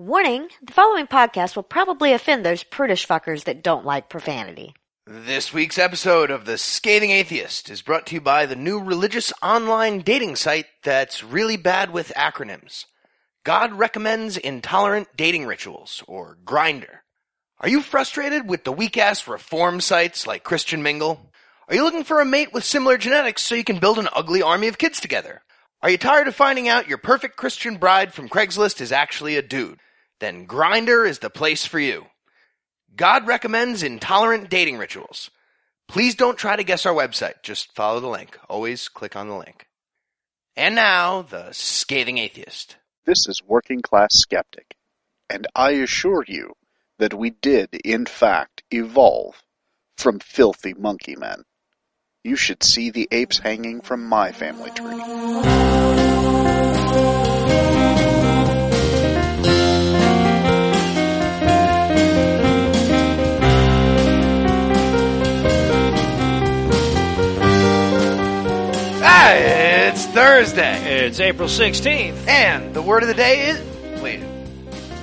Warning, the following podcast will probably offend those prudish fuckers that don't like profanity. This week's episode of The Scathing Atheist is brought to you by the new religious online dating site that's really bad with acronyms. God recommends intolerant dating rituals, or Grinder. Are you frustrated with the weak ass reform sites like Christian Mingle? Are you looking for a mate with similar genetics so you can build an ugly army of kids together? Are you tired of finding out your perfect Christian bride from Craigslist is actually a dude? Then Grinder is the place for you. God recommends intolerant dating rituals. Please don't try to guess our website. Just follow the link. Always click on the link. And now, the scathing atheist. This is Working Class Skeptic, and I assure you that we did, in fact, evolve from filthy monkey men. You should see the apes hanging from my family tree. Thursday. It's April 16th. And the word of the day is. Wait.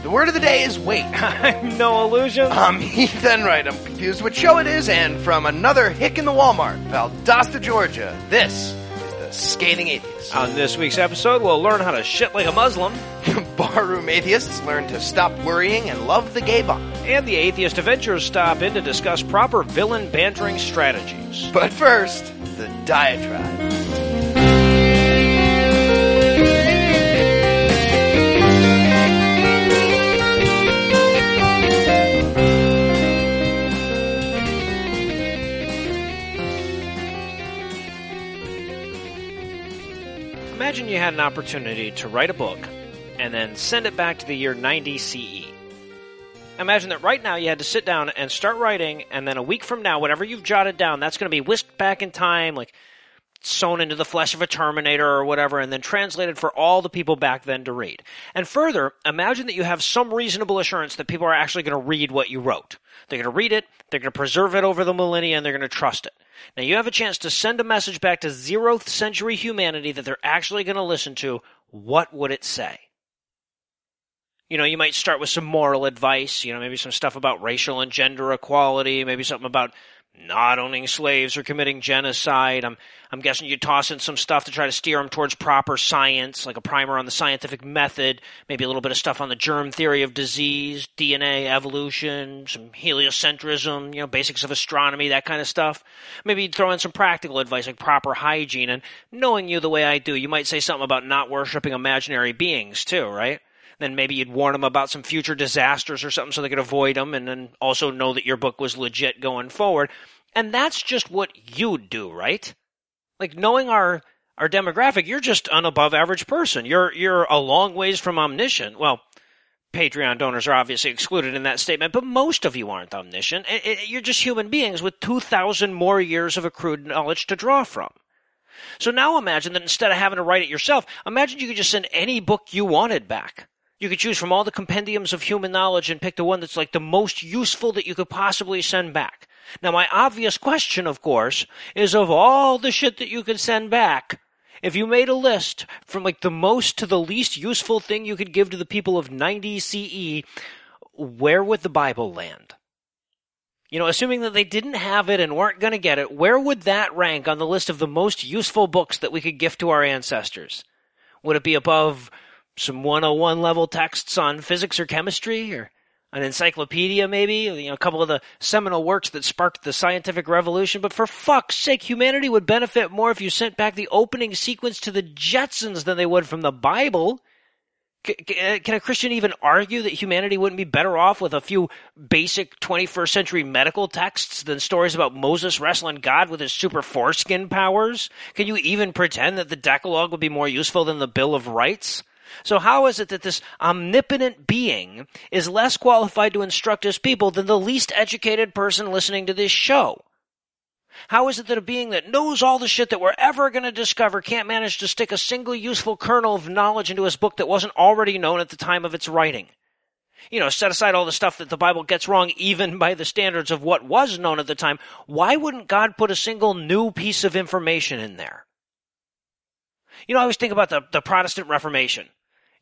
The word of the day is wait. I'm Noah Lugeons. I'm Heath Enright. I'm confused what show it is, and from another hick in the Walmart, Valdosta, Georgia, this is the Scathing Atheist. On this week's episode, we'll learn how to shit like a Muslim, Barroom atheists learn to stop worrying and love the gay bomb. and the Atheist Avengers stop in to discuss proper villain bantering strategies. But first, the diatribe. Imagine you had an opportunity to write a book and then send it back to the year 90 CE. Imagine that right now you had to sit down and start writing, and then a week from now, whatever you've jotted down, that's going to be whisked back in time, like sewn into the flesh of a Terminator or whatever, and then translated for all the people back then to read. And further, imagine that you have some reasonable assurance that people are actually going to read what you wrote. They're going to read it, they're going to preserve it over the millennia, and they're going to trust it. Now you have a chance to send a message back to zeroth century humanity that they're actually going to listen to. What would it say? You know, you might start with some moral advice, you know, maybe some stuff about racial and gender equality, maybe something about not owning slaves or committing genocide. I'm I'm guessing you toss in some stuff to try to steer them towards proper science, like a primer on the scientific method, maybe a little bit of stuff on the germ theory of disease, DNA, evolution, some heliocentrism, you know, basics of astronomy, that kind of stuff. Maybe you'd throw in some practical advice like proper hygiene and knowing you the way I do, you might say something about not worshiping imaginary beings too, right? Then maybe you'd warn them about some future disasters or something so they could avoid them and then also know that your book was legit going forward. And that's just what you'd do, right? Like knowing our our demographic, you're just an above average person. You're you're a long ways from omniscient. Well, Patreon donors are obviously excluded in that statement, but most of you aren't omniscient. You're just human beings with 2,000 more years of accrued knowledge to draw from. So now imagine that instead of having to write it yourself, imagine you could just send any book you wanted back. You could choose from all the compendiums of human knowledge and pick the one that's like the most useful that you could possibly send back. Now, my obvious question, of course, is of all the shit that you could send back, if you made a list from like the most to the least useful thing you could give to the people of 90 CE, where would the Bible land? You know, assuming that they didn't have it and weren't going to get it, where would that rank on the list of the most useful books that we could gift to our ancestors? Would it be above some 101 level texts on physics or chemistry or an encyclopedia maybe you know a couple of the seminal works that sparked the scientific revolution but for fuck's sake humanity would benefit more if you sent back the opening sequence to the jetsons than they would from the bible uh, can a Christian even argue that humanity wouldn't be better off with a few basic 21st century medical texts than stories about Moses wrestling God with his super foreskin powers? Can you even pretend that the Decalogue would be more useful than the Bill of Rights? So how is it that this omnipotent being is less qualified to instruct his people than the least educated person listening to this show? How is it that a being that knows all the shit that we're ever going to discover can't manage to stick a single useful kernel of knowledge into his book that wasn't already known at the time of its writing? You know, set aside all the stuff that the Bible gets wrong even by the standards of what was known at the time. Why wouldn't God put a single new piece of information in there? You know, I always think about the, the Protestant Reformation.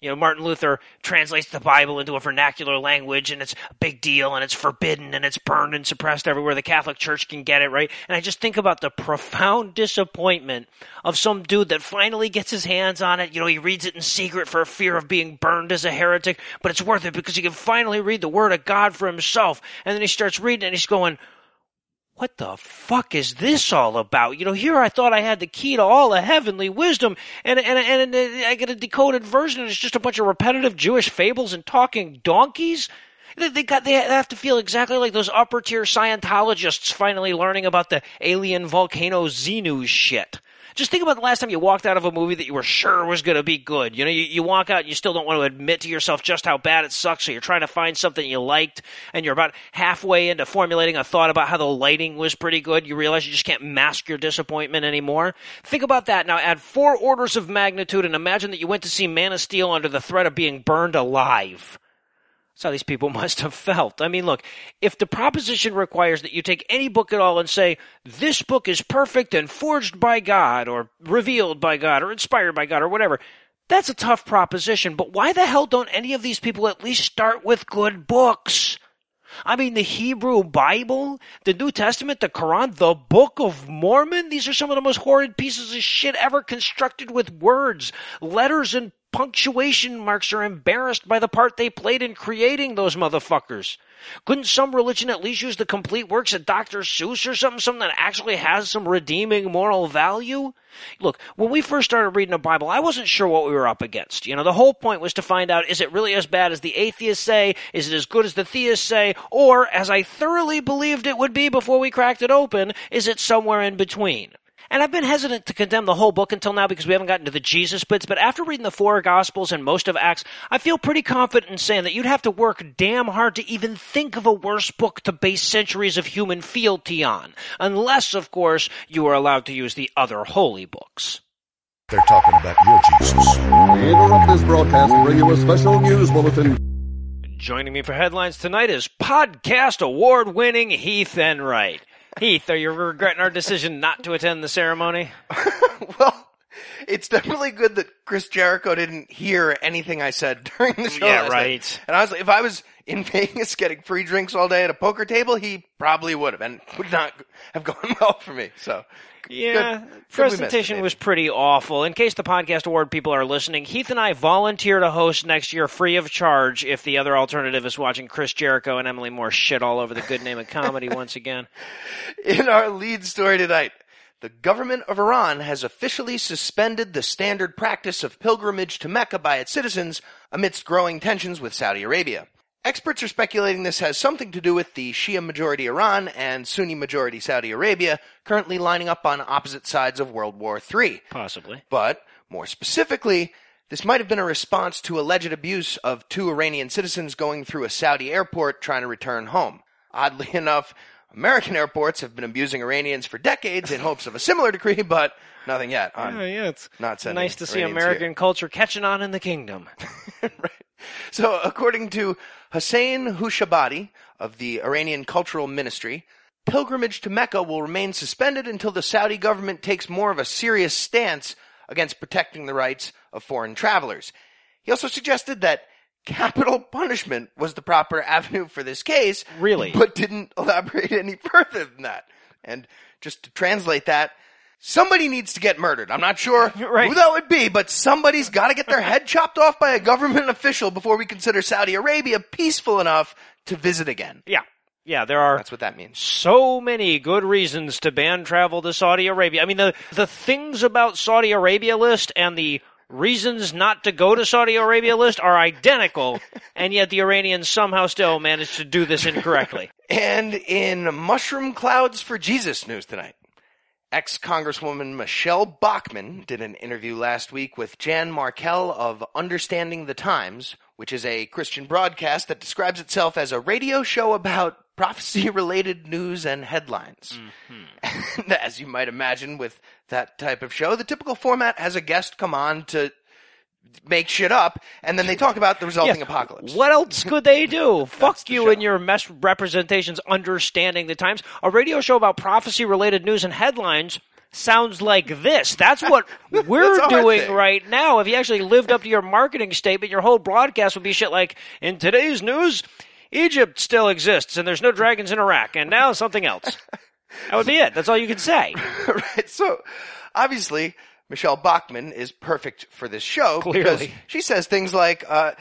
You know, Martin Luther translates the Bible into a vernacular language and it's a big deal and it's forbidden and it's burned and suppressed everywhere. The Catholic Church can get it, right? And I just think about the profound disappointment of some dude that finally gets his hands on it. You know, he reads it in secret for fear of being burned as a heretic, but it's worth it because he can finally read the Word of God for himself. And then he starts reading it and he's going, what the fuck is this all about? You know, here I thought I had the key to all the heavenly wisdom, and and and, and I get a decoded version, and it's just a bunch of repetitive Jewish fables and talking donkeys. They got they have to feel exactly like those upper tier Scientologists finally learning about the alien volcano Xenu shit. Just think about the last time you walked out of a movie that you were sure was going to be good. You know, you, you walk out and you still don't want to admit to yourself just how bad it sucks, so you're trying to find something you liked, and you're about halfway into formulating a thought about how the lighting was pretty good. You realize you just can't mask your disappointment anymore. Think about that. Now add four orders of magnitude and imagine that you went to see Man of Steel under the threat of being burned alive. That's how these people must have felt. I mean, look, if the proposition requires that you take any book at all and say, this book is perfect and forged by God, or revealed by God, or inspired by God, or whatever, that's a tough proposition. But why the hell don't any of these people at least start with good books? I mean, the Hebrew Bible, the New Testament, the Quran, the Book of Mormon, these are some of the most horrid pieces of shit ever constructed with words, letters, and punctuation marks are embarrassed by the part they played in creating those motherfuckers. Couldn't some religion at least use the complete works of Dr. Seuss or something, something that actually has some redeeming moral value? Look, when we first started reading the Bible, I wasn't sure what we were up against. You know, the whole point was to find out, is it really as bad as the atheists say? Is it as good as the theists say? Or, as I thoroughly believed it would be before we cracked it open, is it somewhere in between? And I've been hesitant to condemn the whole book until now because we haven't gotten to the Jesus bits, but after reading the four Gospels and most of Acts, I feel pretty confident in saying that you'd have to work damn hard to even think of a worse book to base centuries of human fealty on. Unless, of course, you are allowed to use the other holy books. They're talking about your Jesus. We interrupt this broadcast to bring you a special news bulletin. Joining me for headlines tonight is podcast award winning Heath Enright. Heath, are you regretting our decision not to attend the ceremony? well, it's definitely good that Chris Jericho didn't hear anything I said during the show. Yeah, right. night. And honestly, if I was in Vegas getting free drinks all day at a poker table, he probably would have, and would not have gone well for me. So, Yeah, Good- good presentation it, was pretty awful. In case the podcast award people are listening, Heath and I volunteer to host next year free of charge if the other alternative is watching Chris Jericho and Emily Moore shit all over the good name of comedy once again. in our lead story tonight, the government of Iran has officially suspended the standard practice of pilgrimage to Mecca by its citizens amidst growing tensions with Saudi Arabia. Experts are speculating this has something to do with the Shia majority Iran and Sunni majority Saudi Arabia currently lining up on opposite sides of World War III. Possibly. But more specifically, this might have been a response to alleged abuse of two Iranian citizens going through a Saudi airport trying to return home. Oddly enough, American airports have been abusing Iranians for decades in hopes of a similar decree, but nothing yet. Yeah, yeah, it's not sending nice to see Iranians American here. culture catching on in the kingdom. right. So, according to Hussein Hushabadi of the Iranian Cultural Ministry, pilgrimage to Mecca will remain suspended until the Saudi government takes more of a serious stance against protecting the rights of foreign travelers. He also suggested that capital punishment was the proper avenue for this case. Really? But didn't elaborate any further than that. And just to translate that, somebody needs to get murdered. I'm not sure Right. who that would be, but somebody's got to get their head chopped off by a government official before we consider Saudi Arabia peaceful enough to visit again. Yeah. Yeah, there are That's what that means. so many good reasons to ban travel to Saudi Arabia. I mean, the the things about Saudi Arabia list and the reasons not to go to Saudi Arabia list are identical, and yet the Iranians somehow still managed to do this incorrectly. And in Mushroom Clouds for Jesus news tonight, ex Congresswoman Michelle Bachmann did an interview last week with Jan Markell of Understanding the Times, which is a Christian broadcast that describes itself as a radio show about prophecy related news and headlines. Mm-hmm. And as you might imagine with that type of show, the typical format has a guest come on to make shit up, and then they talk about the resulting Yeah. apocalypse. What else could they do? Fuck the you show. and your mess representations understanding the times. A radio show about prophecy related news and headlines sounds like this. That's what we're That's doing right now. If you actually lived up to your marketing statement, your whole broadcast would be shit like, in today's news, Egypt still exists and there's no dragons in Iraq and now something else. That would be it. That's all you can say. right. So obviously, Michelle Bachmann is perfect for this show because she says things like, uh,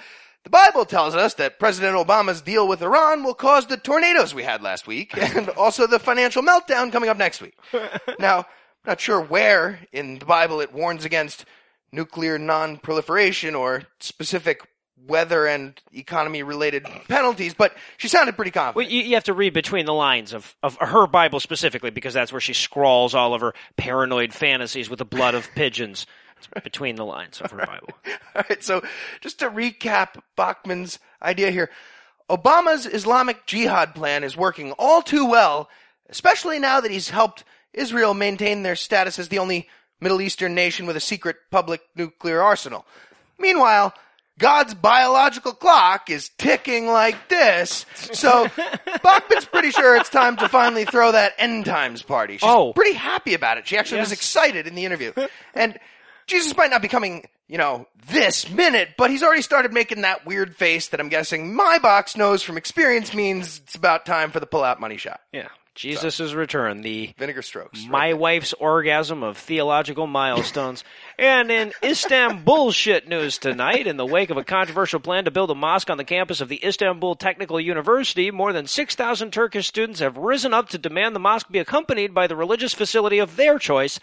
the Bible tells us that President Obama's deal with Iran will cause the tornadoes we had last week and also the financial meltdown coming up next week. now, I'm not sure where in the Bible it warns against nuclear non-proliferation or specific weather and economy related penalties, but she sounded pretty confident. Well, you, you have to read between the lines of, of her Bible specifically because that's where she scrawls all of her paranoid fantasies with the blood of pigeons. It's between the lines of her Bible. All right, so just to recap Bachmann's idea here, Obama's Islamic Jihad plan is working all too well, especially now that he's helped Israel maintain their status as the only Middle Eastern nation with a secret public nuclear arsenal. Meanwhile, God's biological clock is ticking like this, so Bachmann's pretty sure it's time to finally throw that end times party. She's Oh. pretty happy about it. She actually was excited in the interview. And Jesus might not be coming, you know, this minute, but he's already started making that weird face that I'm guessing my box knows from experience means it's about time for the pull out money shot. Yeah. Jesus' return, the Vinegar strokes. my wife's orgasm of theological milestones. and in Istanbul shit news tonight, in the wake of a controversial plan to build a mosque on the campus of the Istanbul Technical University, more than 6,000 Turkish students have risen up to demand the mosque be accompanied by the religious facility of their choice,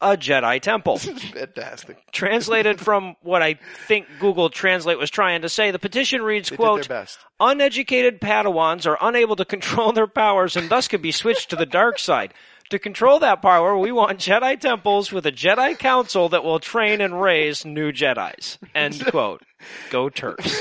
a Jedi temple. Fantastic. Translated from what I think Google Translate was trying to say, the petition reads, did quote, uneducated Padawans are unable to control their powers and thus can be switched to the dark side. To control that power, we want Jedi temples with a Jedi council that will train and raise new Jedis. End quote. Go Turks.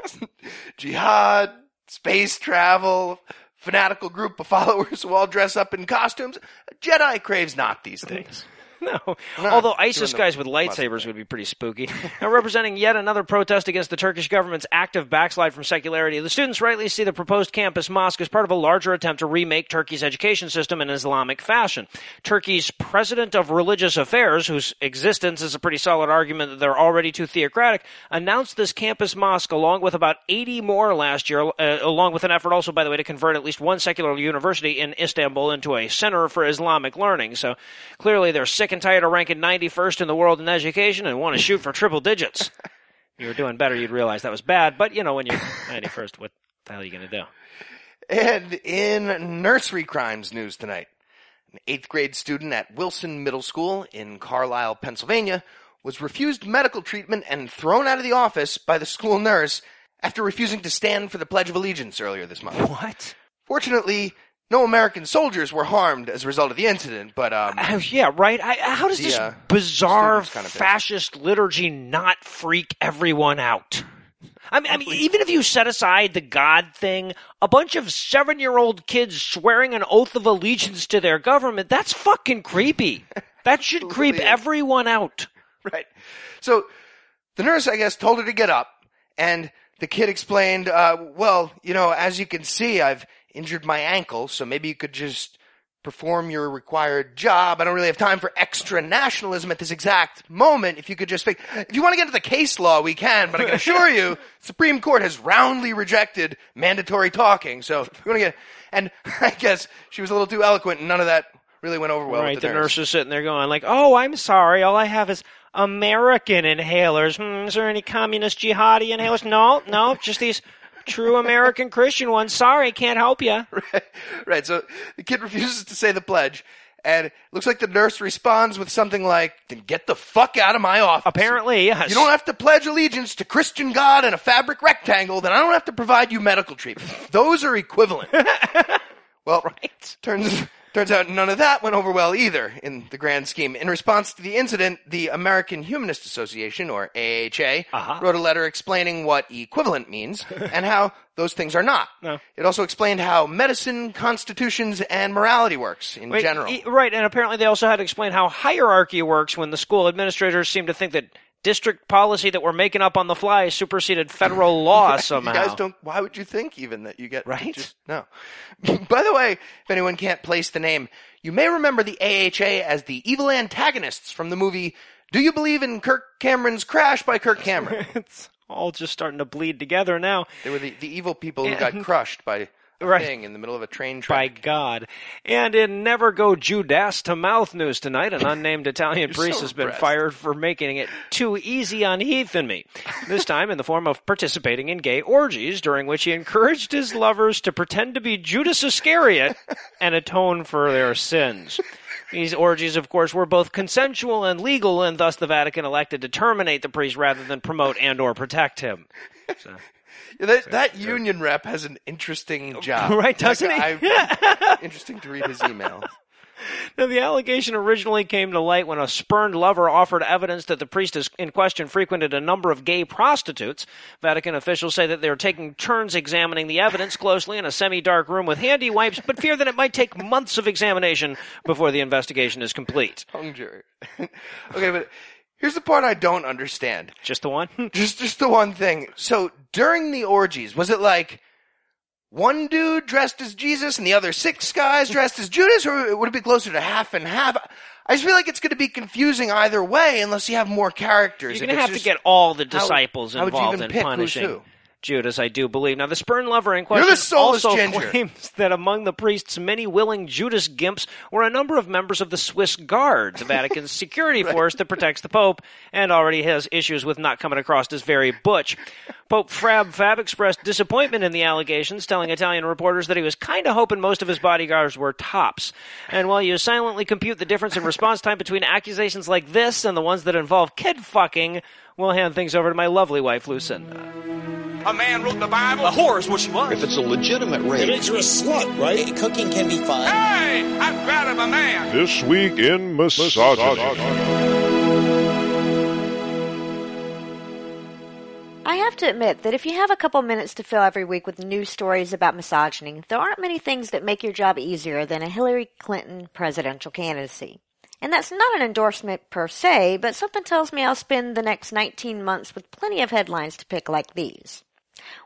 Jihad, space travel, fanatical group of followers who all dress up in costumes. Jedi craves not these things. No. Although ISIS guys with lightsabers would be pretty spooky. now, representing yet another protest against the Turkish government's active backslide from secularity, the students rightly see the proposed campus mosque as part of a larger attempt to remake Turkey's education system in Islamic fashion. Turkey's president of religious affairs, whose existence is a pretty solid argument that they're already too theocratic, announced this campus mosque along with about 80 more last year, uh, along with an effort also, by the way, to convert at least one secular university in Istanbul into a center for Islamic learning. So clearly they're sick and tired of ranking 91st in the world in education and want to shoot for triple digits. You were doing better, you'd realize that was bad. But, you know, when you're 91st, what the hell are you going to do? And in nursery crimes news tonight, an eighth grade student at Wilson Middle School in Carlisle, Pennsylvania, was refused medical treatment and thrown out of the office by the school nurse after refusing to stand for the Pledge of Allegiance earlier this month. What? Fortunately, no American soldiers were harmed as a result of the incident, but um, Uh, yeah, right. I, how does The, this uh, bizarre kind of fascist liturgy not freak everyone out? I mean, I mean, even if you set aside the God thing, a bunch of seven-year-old kids swearing an oath of allegiance to their government, that's fucking creepy. That should creep everyone out. Right. So the nurse, I guess, told her to get up, and the kid explained, uh, well, you know, as you can see, I've injured my ankle, so maybe you could just perform your required job. I don't really have time for extra nationalism at this exact moment. If you could just fix, if you want to get into the case law, we can, but I can assure you, Supreme Court has roundly rejected mandatory talking. So if you want to get, and I guess she was a little too eloquent and none of that really went over well right, with the, the nurse. nurse is sitting there going like, "Oh, I'm sorry. All I have is American inhalers. Hmm, is there any communist jihadi inhalers? No, no, just these true American Christian one. Sorry, can't help you." right. So the kid refuses to say the pledge, and it looks like the nurse responds with something like, "Then get the fuck out of my office." Apparently, yes. You don't have to pledge allegiance to Christian God and a fabric rectangle, then I don't have to provide you medical treatment. Those are equivalent. well, Right. turns turns out none of that went over well either in the grand scheme. In response to the incident, the American Humanist Association, or AHA, Uh-huh. wrote a letter explaining what equivalent means and how those things are not. No. It also explained how medicine, constitutions, and morality works in Wait, general. e- right, and apparently they also had to explain how hierarchy works when the school administrators seem to think that district policy that we're making up on the fly superseded federal law somehow. You guys don't. Why would you think even that you get Right? Just, no. By the way, if anyone can't place the name, You may remember the AHA as the evil antagonists from the movie Do You Believe in Kirk Cameron's Crash by Kirk Cameron? it's all just starting to bleed together now. they were the, the evil people who got crushed by Right. thing in the middle of a train By. God. And in Never Go Judas to Mouth news tonight, an unnamed Italian so priest has been fired for making it too easy on Heath and me. This time in the form of participating in gay orgies, during which he encouraged his lovers to pretend to be Judas Iscariot and atone for their sins. These orgies, of course, were both consensual and legal, and thus the Vatican elected to terminate the priest rather than promote and or protect him. So, Yeah, that, that union rep has an interesting oh, job. Right, doesn't he? I- interesting to read his emails. Now, the allegation originally came to light when a spurned lover offered evidence that the priest in question frequented a number of gay prostitutes. Vatican officials say that they are taking turns examining the evidence closely in a semi dark room with handy wipes, but fear that it might take months of examination before the investigation is complete. Hung jury. okay, but here's the part I don't understand. Just the one? Just, just the one thing. So during the orgies, was it like one dude dressed as Jesus and the other six guys dressed as Judas, or would it be closer to half and half? I just feel like it's going to be confusing either way unless you have more characters. You're going to have to get all the how- disciples how involved even in pick who's punishing who? Judas, I do believe. Now, the spurn lover in question also ginger. claims that among the priest's many willing Judas gimps were a number of members of the Swiss Guard, the Vatican's security force that protects the Pope, and already has issues with not coming across as very butch. Pope Frab Fab expressed disappointment in the allegations, telling Italian reporters that he was kind of hoping most of his bodyguards were tops. And while you silently compute the difference in response time between accusations like this and the ones that involve kid fucking, we'll hand things over to my lovely wife, Lucinda. A man wrote the Bible. A whore is what she was. If it's a legitimate rape, It rape, makes you a slut, right? Cooking can be fun. Hey, I'm proud of a man. This week in misogyny. I have to admit that if you have a couple minutes to fill every week with news stories about misogyny, there aren't many things that make your job easier than a Hillary Clinton presidential candidacy. And that's not an endorsement per se, but something tells me I'll spend the next 19 months with plenty of headlines to pick like these.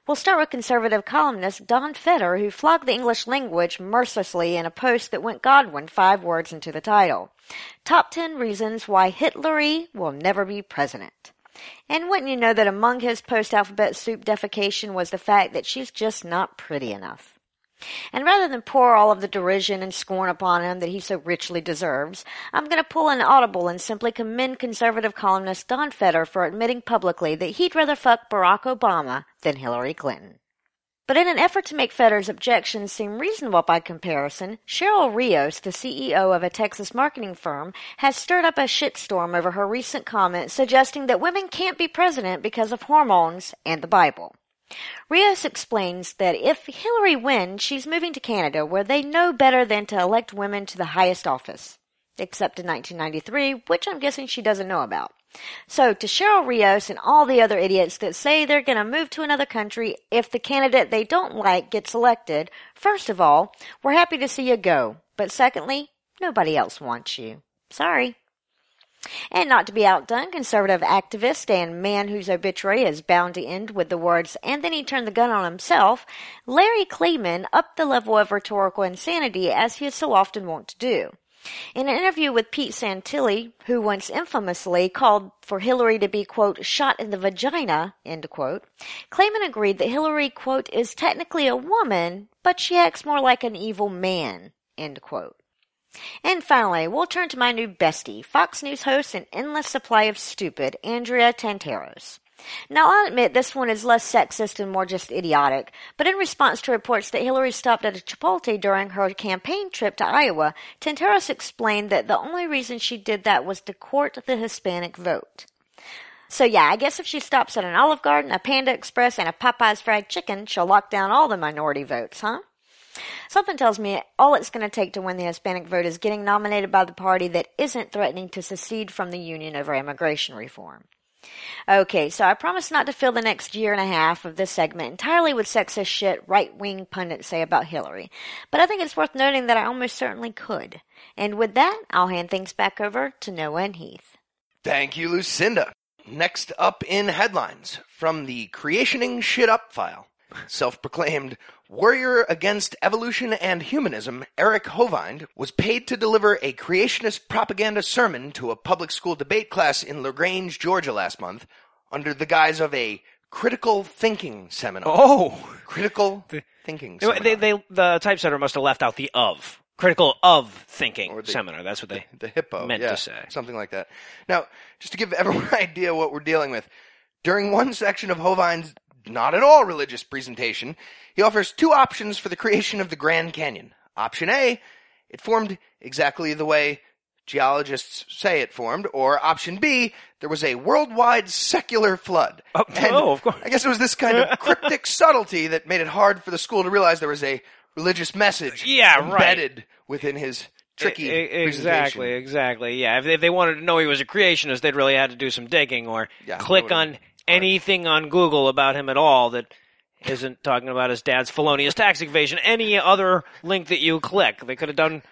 We'll start with conservative columnist Don Feder, who flogged the English language mercilessly in a post that went Godwin five words into the title. Top 10 reasons why Hitlery will never be president. And wouldn't you know that among his post-alphabet soup defecation was the fact that she's just not pretty enough. And rather than pour all of the derision and scorn upon him that he so richly deserves, I'm going to pull an audible and simply commend conservative columnist Don Feder for admitting publicly that he'd rather fuck Barack Obama than Hillary Clinton. But in an effort to make Federer's objections seem reasonable by comparison, Cheryl Rios, the CEO of a Texas marketing firm, has stirred up a shitstorm over her recent comment suggesting that women can't be president because of hormones and the Bible. Rios explains that if Hillary wins, she's moving to Canada where they know better than to elect women to the highest office. Except in 1993, which I'm guessing she doesn't know about. So, to Cheryl Rios and all the other idiots that say they're going to move to another country if the candidate they don't like gets elected, first of all, we're happy to see you go. But secondly, nobody else wants you. Sorry. And not to be outdone, conservative activist and man whose obituary is bound to end with the words, and then he turned the gun on himself, Larry Klayman upped the level of rhetorical insanity as he is so often wont to do. In an interview with Pete Santilli, who once infamously called for Hillary to be, quote, shot in the vagina, end quote, Klayman agreed that Hillary, quote, is technically a woman, but she acts more like an evil man, end quote. And finally, we'll turn to my new bestie, Fox News host and endless supply of stupid, Andrea Tantaros. Now, I'll admit this one is less sexist and more just idiotic, but in response to reports that Hillary stopped at a Chipotle during her campaign trip to Iowa, Tantaros explained that the only reason she did that was to court the Hispanic vote. So yeah, I guess if she stops at an Olive Garden, a Panda Express, and a Popeye's fried chicken, she'll lock down all the minority votes, huh? Something tells me all it's going to take to win the Hispanic vote is getting nominated by the party that isn't threatening to secede from the Union over immigration reform. Okay, so I promise not to fill the next year and a half of this segment entirely with sexist shit right wing pundits say about Hillary, but I think it's worth noting that I almost certainly could. And with that, I'll hand things back over to Noah and Heath. Thank you, Lucinda. Next up in headlines from the Creationing Shit Up file. Self-proclaimed warrior against evolution and humanism, Eric Hovind was paid to deliver a creationist propaganda sermon to a public school debate class in LaGrange, Georgia last month under the guise of a critical thinking seminar. Oh, Critical thinking seminar. they, they the typesetter must have left out the of critical of thinking the- seminar. That's what they the hippo meant yeah, to say. something like that now just to give everyone an idea what we're dealing with during one section of hovind's not at all religious presentation he offers two options for the creation of the grand canyon option a it formed exactly the way geologists say it formed or option b there was a worldwide secular flood Oh, oh, of course. i guess it was this kind of cryptic subtlety that made it hard for the school to realize there was a religious message Yeah, right. embedded within his tricky E- e- exactly, exactly. Yeah, if they, if they wanted to know he was a creationist, they'd really had to do some digging or Yeah, click on anything on Google about him at all that isn't talking about his dad's felonious tax evasion. Any other link that you click, they could have done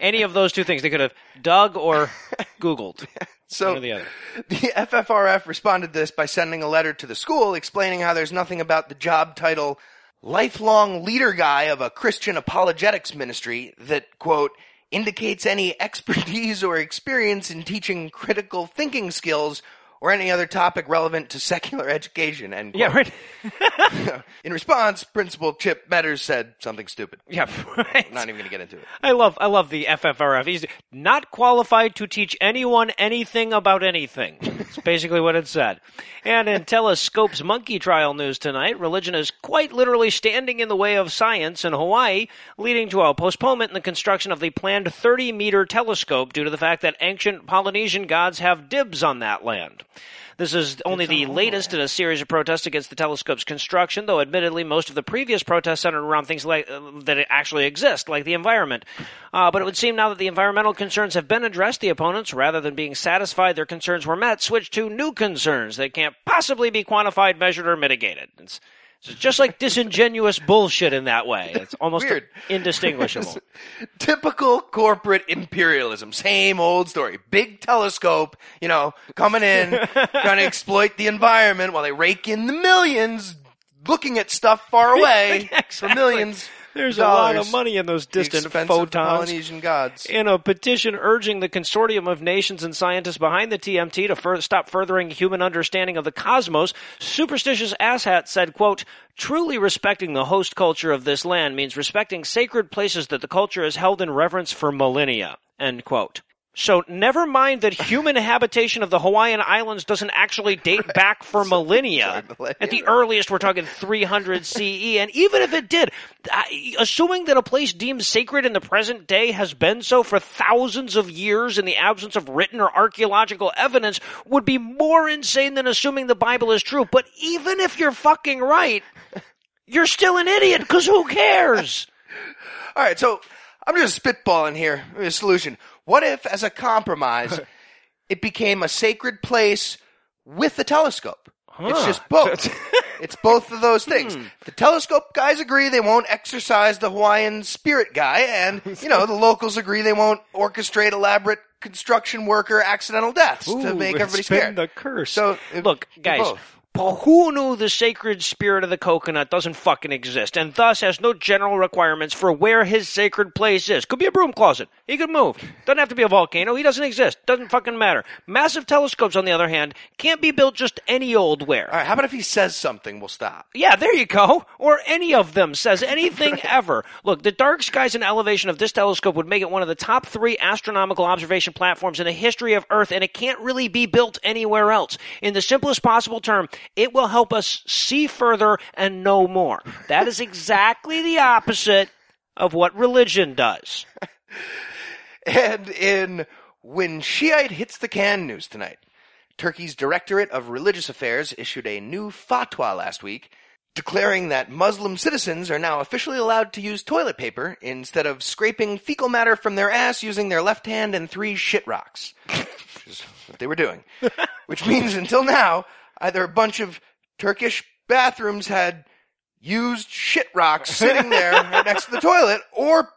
any of those two things. They could have dug or Googled. So the other. the FFRF responded to this by sending a letter to the school explaining how there's nothing about the job title lifelong leader guy of a Christian apologetics ministry that quote indicates any expertise or experience in teaching critical thinking skills or any other topic relevant to secular education quote. Yeah, right. In response, Principal Chip Metters said something stupid. Yeah, right. I'm not even going to get into it. I love I love the FFRF. He's not qualified to teach anyone anything about anything. It's basically what it said. And in Telescope's monkey trial news tonight, religion is quite literally standing in the way of science in Hawaii, leading to a postponement in the construction of the planned 30 meter telescope due to the fact that ancient Polynesian gods have dibs on that land. This is only the latest in a series of protests against the telescope's construction, though admittedly most of the previous protests centered around things like uh, that actually exist, like the environment. Uh, but it would seem now that the environmental concerns have been addressed, the opponents, rather than being satisfied their concerns were met, switch to new concerns that can't possibly be quantified, measured, or mitigated. It's, it's just like disingenuous bullshit in that way. It's almost Weird. indistinguishable. typical corporate imperialism. Same old story. Big telescope, you know, coming in, trying to exploit the environment while they rake in the millions, looking at stuff far away for millions. There's a lot of money in those distant photons. Polynesian gods. in a petition urging the consortium of nations and scientists behind the TMT to fur- stop furthering human understanding of the cosmos, superstitious asshat said, quote, truly respecting the host culture of this land means respecting sacred places that the culture has held in reverence for millennia, end quote. So never mind that human habitation of the Hawaiian Islands doesn't actually date back for millennia. millennia. At the earliest, we're talking 300 CE, and even if it did, assuming that a place deemed sacred in the present day has been so for thousands of years in the absence of written or archaeological evidence would be more insane than assuming the Bible is true. But even if you're fucking right, you're still an idiot, because who cares? All right, so I'm just spitballing here. A solution. What if, as a compromise, it became a sacred place with a telescope? It's just both. it's both of those things. Hmm. The telescope guys agree they won't exercise the Hawaiian spirit guy, and you know the locals agree they won't orchestrate elaborate construction worker accidental deaths to Ooh, make it's everybody been scared. the curse. So look, guys. both. Who knew the sacred spirit of the coconut doesn't fucking exist, and thus has no general requirements for where his sacred place is? Could be a broom closet. He could move. Doesn't have to be a volcano. He doesn't exist. Doesn't fucking matter. Massive telescopes, on the other hand, can't be built just any old where. All right, how about if he says something? We'll stop. Yeah, there you go. Or any of them says anything ever. Look, the dark skies and elevation of this telescope would make it one of the top three astronomical observation platforms in the history of Earth, and it can't really be built anywhere else. In the simplest possible term, it will help us see further and know more. That is exactly the opposite of what religion does. And in When Shiite Hits the Can news tonight, Turkey's Directorate of Religious Affairs issued a new fatwa last week declaring that Muslim citizens are now officially allowed to use toilet paper instead of scraping fecal matter from their ass using their left hand and three shit rocks. Which is what they were doing. Which means until now, either a bunch of Turkish bathrooms had used shit rocks sitting there right next to the toilet, or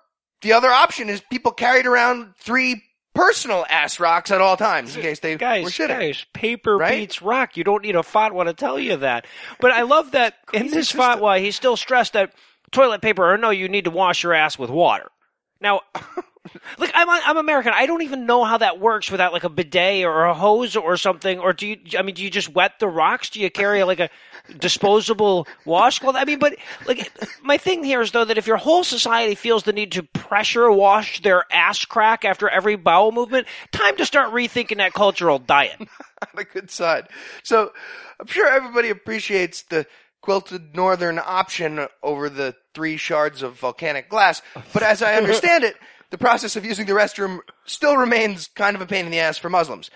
the other option is people carried around three personal ass rocks at all times in case they guys, were shitting. guys, paper Right? beats rock. You don't need a fatwa to tell you that. But I love that in this system. fatwa, he still stressed that toilet paper or no, you need to wash your ass with water. Now, look, I'm I'm American. I don't even know how that works without like a bidet or a hose or something. Or do you? I mean, do you just wet the rocks? Do you carry like a disposable washcloth? I mean, but like my thing here is though that if your whole society feels the need to pressure wash their ass crack after every bowel movement, time to start rethinking that cultural diet. on the good side. So I'm sure everybody appreciates the quilted northern option over the three shards of volcanic glass. But as I understand it, the process of using the restroom still remains kind of a pain in the ass for Muslims.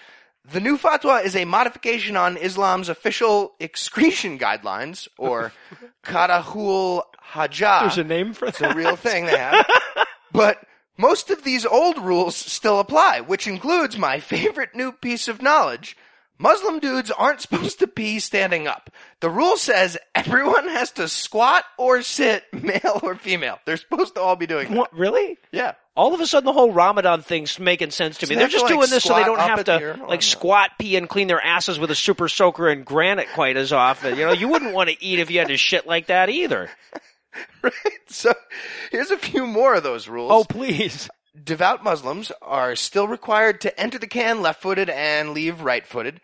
The new fatwa is a modification on Islam's official excretion guidelines, or Karahul Hajjah. There's a name for it. It's a real thing they have. But most of these old rules still apply, which includes my favorite new piece of knowledge. Muslim dudes aren't supposed to pee standing up. The rule says everyone has to squat or sit, male or female. They're supposed to all be doing that. What really? Yeah. All of a sudden, the whole Ramadan thing's making sense to me. They They're just to, like, doing this so they don't have to the urinal? like oh, squat, pee, and clean their asses with a super soaker and granite quite as often. You know, you wouldn't want to eat if you had to shit like that either. Right? So here's a few more of those rules. Oh, please. devout Muslims are still required to enter the can left footed and leave right footed.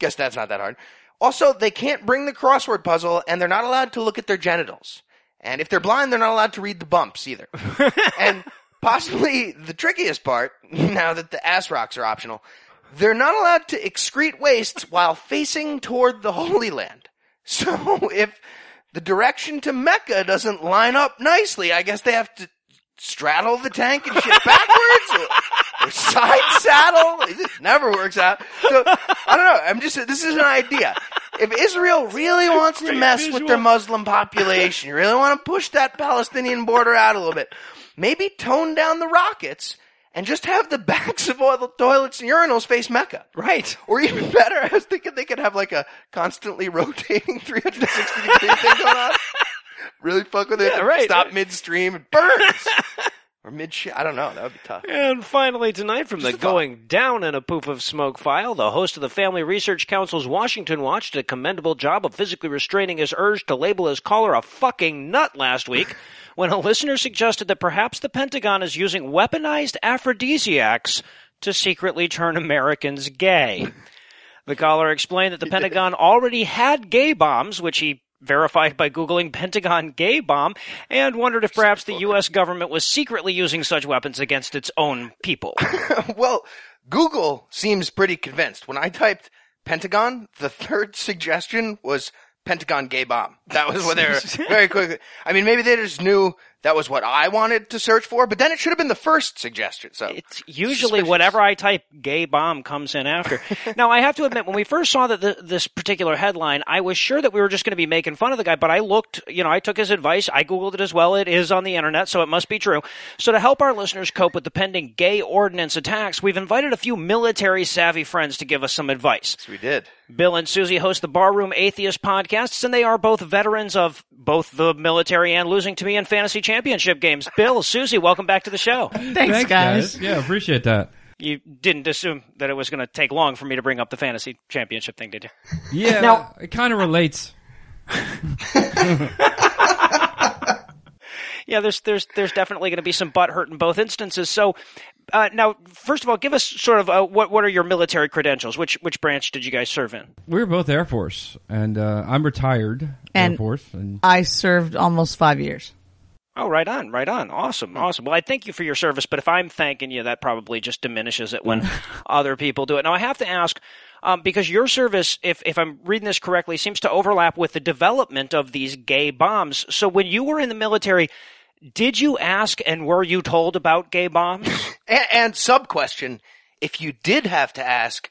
Guess that's not that hard. Also, they can't bring the crossword puzzle and they're not allowed to look at their genitals. And if they're blind, they're not allowed to read the bumps either. and possibly the trickiest part, now that the ass rocks are optional, they're not allowed to excrete wastes while facing toward the Holy Land. So if the direction to Mecca doesn't line up nicely, I guess they have to straddle the tank and shit backwards or, or side saddle. It never works out. So I don't know. I'm just this is an idea. If Israel really wants to mess with their Muslim population, you really want to push that Palestinian border out a little bit, maybe tone down the rockets and just have the backs of all the toilets and urinals face Mecca. Right. Or even better, I was thinking they could have like a constantly rotating 360 degree thing going on. Really fuck with it. Yeah, right. Stop midstream and burns. Or mid shit. I don't know. That would be tough. And finally, tonight from the Just thought. Going Down in a Poof of Smoke file, the host of the Family Research Council's Washington Watch did a commendable job of physically restraining his urge to label his caller a fucking nut last week when a listener suggested that perhaps the Pentagon is using weaponized aphrodisiacs to secretly turn Americans gay. The caller explained that the Pentagon already had gay bombs, which he verified by Googling Pentagon gay bomb, and wondered if perhaps the U.S. government was secretly using such weapons against its own people. well, Google seems pretty convinced. When I typed Pentagon, the third suggestion was Pentagon gay bomb. That was what they were very quickly. I mean, maybe they just knew that was what I wanted to search for, but then it should have been the first suggestion. So It's usually Suspicious. whatever I type gay bomb comes in after. now, I have to admit, when we first saw that the, this particular headline, I was sure that we were just going to be making fun of the guy, but I looked, you know, I took his advice. I Googled it as well. It is on the internet, so it must be true. So to help our listeners cope with the pending gay ordnance attacks, we've invited a few military savvy friends to give us some advice. we did. Bill and Susie host the Barroom Atheist podcasts, and they are both veterans of both the military and losing to me in fantasy championship games. Bill, Susie, welcome back to the show. Thanks, guys. Yeah, appreciate that. You didn't assume that it was going to take long for me to bring up the fantasy championship thing, did you? Yeah, Now- it kind of relates. Yeah, there's there's there's definitely going to be some butt hurt in both instances. So, uh, now, first of all, give us sort of uh, what what are your military credentials? Which which branch did you guys serve in? We were both Air Force, and uh, I'm retired Air Force, and I served almost five years. Oh, right on, right on. Awesome, awesome. Well, I thank you for your service, but if I'm thanking you, that probably just diminishes it when other people do it. Now, I have to ask, um, because your service, if, if I'm reading this correctly, seems to overlap with the development of these gay bombs. So when you were in the military, did you ask and were you told about gay bombs? And, and sub question: If you did have to ask,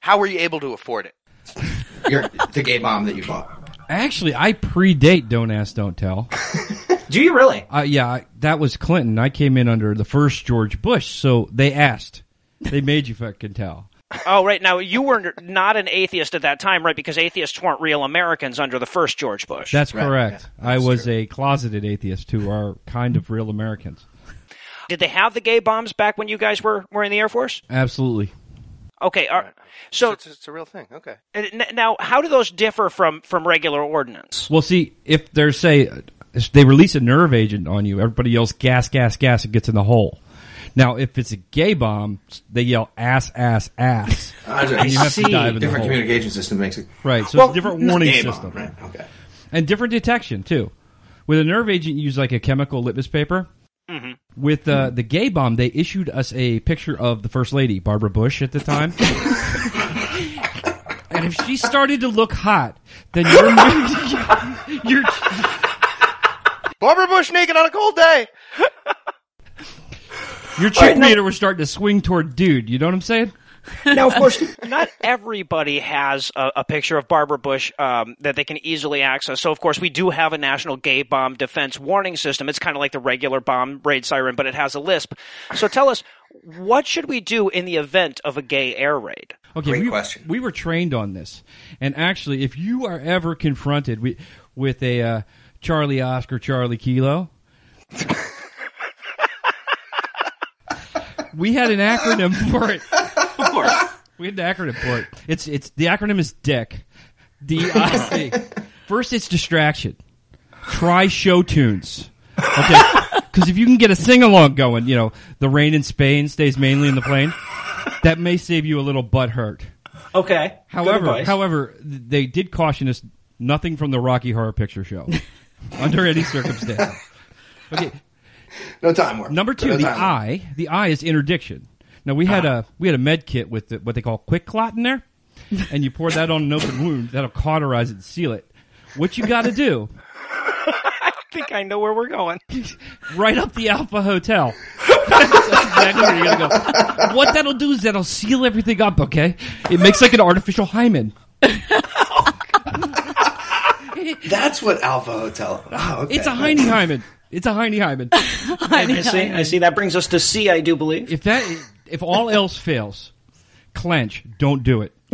how were you able to afford it? Your, the gay bomb that you bought. actually, I predate Don't Ask, Don't Tell. Do you really? Uh, yeah, that was Clinton. I came in under the first George Bush, so they asked. They made you fucking tell. Oh, right. Now, you were not an atheist at that time, right? Because atheists weren't real Americans under the first George Bush. That's Right, correct. yeah, I was true. a closeted atheist who are kind of real Americans. Did they have the gay bombs back when you guys were, were in the Air Force? Absolutely. Okay, are, so it's, it's a real thing. Okay. Uh, now how do those differ from from regular ordnance? Well, see, if there's say if they release a nerve agent on you, everybody yells gas, gas, gas, and gets in the hole. Now, if it's a gay bomb, they yell ass, ass, ass, and you have to dive in the Different hole. communication system makes it Right, so Well, it's a different not warning gay bomb, system, right? Okay. and different detection too. With a nerve agent, you use like a chemical litmus paper. With uh, the gay bomb, they issued us a picture of the first lady, Barbara Bush, at the time. and if she started to look hot, then you're you're Barbara Bush naked on a cold day. Your chick meter was starting to swing toward dude. You know what I'm saying? now, of course, not everybody has a, a picture of Barbara Bush um, that they can easily access. So, of course, we do have a national gay bomb defense warning system. It's kind of like the regular bomb raid siren, but it has a lisp. So, tell us, what should we do in the event of a gay air raid? Okay, Great we, question. we were trained on this, and actually, if you are ever confronted with, with a uh, Charlie Oscar Charlie Kilo, we had an acronym for it. Of course. We had an acronym for it. It's it's the acronym is DIC. D I C. First, it's distraction. Try show tunes. Okay, because if you can get a sing along going, you know, the rain in Spain stays mainly in the plane. That may save you a little butt hurt. Okay. However, advice. however, th- they did caution us nothing from the Rocky Horror Picture Show under any circumstance. Okay, No time warp. number two, No the time warp. eye. The eye is interdiction. Now we had ah. a we had a med kit with the, what they call quick clot in there, and you pour that on an open wound that'll cauterize it and seal it. What you got to do? I think I know where we're going. Right up the Alpha Hotel. That's exactly where you're gonna go. What that'll do is that'll seal everything up. Okay, it makes like an artificial hymen. That's what Alpha Hotel. Oh, okay. It's a Heine hymen. It's a Heine hymen. I see. I see. That brings us to C, I do believe. If that, if all else fails, clench. Don't do it.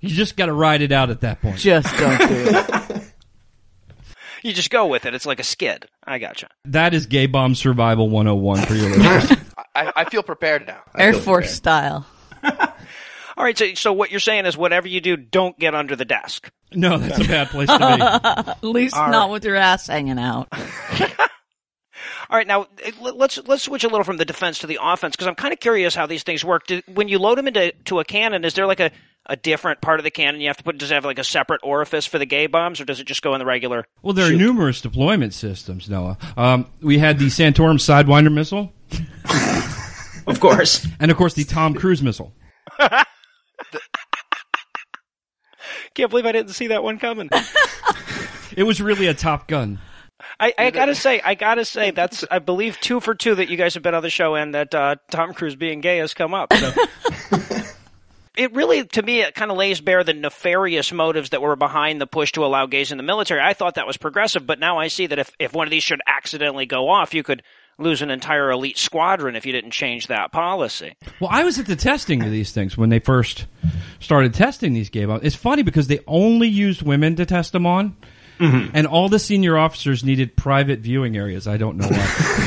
you just got to ride it out at that point. Just don't do it. You just go with it. It's like a skid. I gotcha. That is gay bomb survival 101 for your listeners. I, I feel prepared now. Air Force prepared. style. All right. So, so what you're saying is, whatever you do, don't get under the desk. no, that's a bad place to be. At least All not right. with your ass hanging out. All right, now eh, let- let's let's switch a little from the defense to the offense because I'm kind of curious how these things work. Do, when you load them into to a cannon, is there like a, a different part of the cannon you have to put? Does it have like a separate orifice for the gay bombs, or does it just go in the regular? Well, there are numerous deployment systems, Noah. Um, we had the Santorum Sidewinder missile, Of course. and of course the Tom Cruise missile. Can't believe I didn't see that one coming. It was really a Top Gun. I, I gotta say, I gotta say, that's I believe two for two that you guys have been on the show, and that uh, Tom Cruise being gay has come up. So. It really, to me, it kind of lays bare the nefarious motives that were behind the push to allow gays in the military. I thought that was progressive, but now I see that if, if one of these should accidentally go off, you could lose an entire elite squadron if you didn't change that policy. Well, I was at the testing of these things when they first started testing these gay bombs. It's funny because they only used women to test them on, mm-hmm. and all the senior officers needed private viewing areas. I don't know why.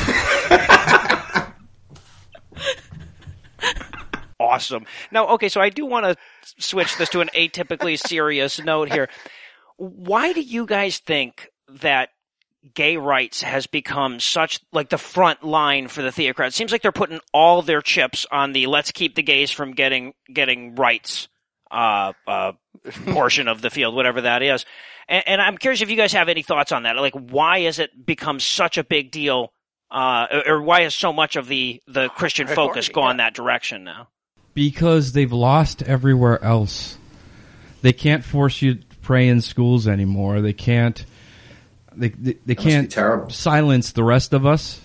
Awesome. Now, okay, so I do want to switch this to an atypically serious note here. Why do you guys think that gay rights has become such like the front line for the theocrats? It seems like they're putting all their chips on the let's keep the gays from getting getting rights uh, uh, portion of the field, whatever that is. And, and I'm curious if you guys have any thoughts on that. Like, why has it become such a big deal? Uh, or or why has so much of the, the Christian focus Priority, gone yeah. that direction now? because they've lost everywhere else. They can't force you to pray in schools anymore. They can't. They they, they can't silence the rest of us.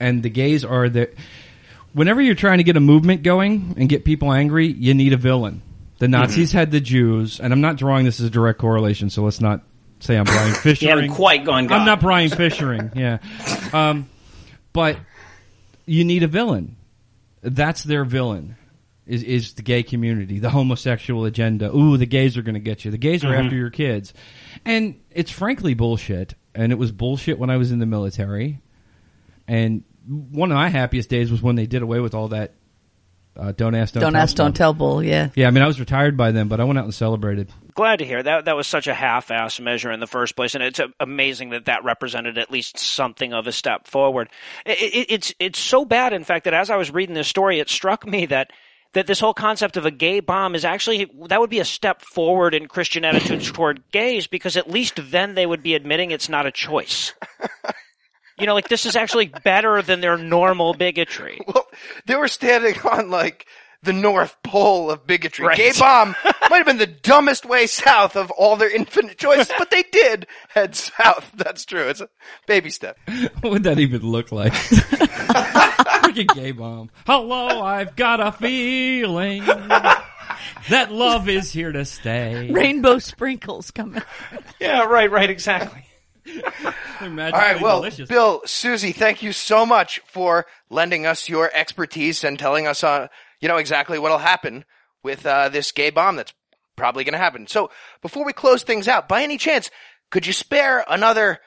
And the gays are the. Whenever you're trying to get a movement going and get people angry, you need a villain. The Nazis had the Jews, and I'm not drawing this as a direct correlation, so let's not say I'm Bryan Fischer. You haven't quite gone God. I'm not Bryan Fischering, yeah. Um, but you need a villain. That's their villain. Is is the gay community, the homosexual agenda? Ooh, the gays are going to get you. The gays are Mm-hmm. after your kids, and it's frankly bullshit. And it was bullshit when I was in the military. And one of my happiest days was when they did away with all that. Uh, don't ask, don't, Don't tell ask, don't tell bull. Yeah. Yeah, I mean, I was retired by then, but I went out and celebrated. Glad to hear that. That was such a half-ass measure in the first place, and it's uh, amazing that that represented at least something of a step forward. It, it, it's it's so bad, in fact, that as I was reading this story, it struck me that that this whole concept of a gay bomb is actually that would be a step forward in Christian attitudes toward gays because at least then they would be admitting it's not a choice. You know, like this is actually better than their normal bigotry. Well, they were standing on like the North Pole of bigotry. Right. Gay bomb might have been the dumbest way south of all their infinite choices, but they did head south. That's true. It's a baby step. What would that even look like? like a gay bomb. Hello, I've got a feeling that love is here to stay. Rainbow sprinkles coming. Yeah, right, right, exactly. They're All magically right, well, delicious. Bill, Susie, thank you so much for lending us your expertise and telling us, uh, you know, exactly what'll happen with uh, this gay bomb that's probably going to happen. So, before we close things out, by any chance, could you spare another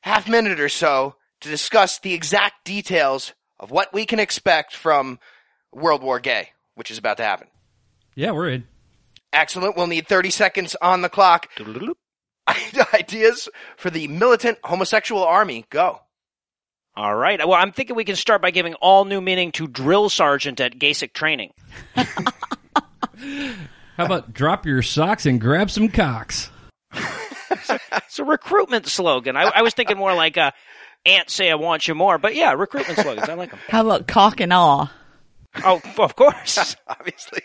half minute or so to discuss the exact details of what we can expect from World War Gay, which is about to happen? Yeah, we're in. Excellent. We'll need 30 seconds on the clock. Ideas for the militant homosexual army. Go. All right. Well, I'm thinking we can start by giving all new meaning to drill sergeant at GASIC training. How about drop your socks and grab some cocks? It's a recruitment slogan. I, I was thinking more like a "Aunt say I want you more," but yeah, recruitment slogans. I like them. How about cock and awe? Oh, of course. Obviously.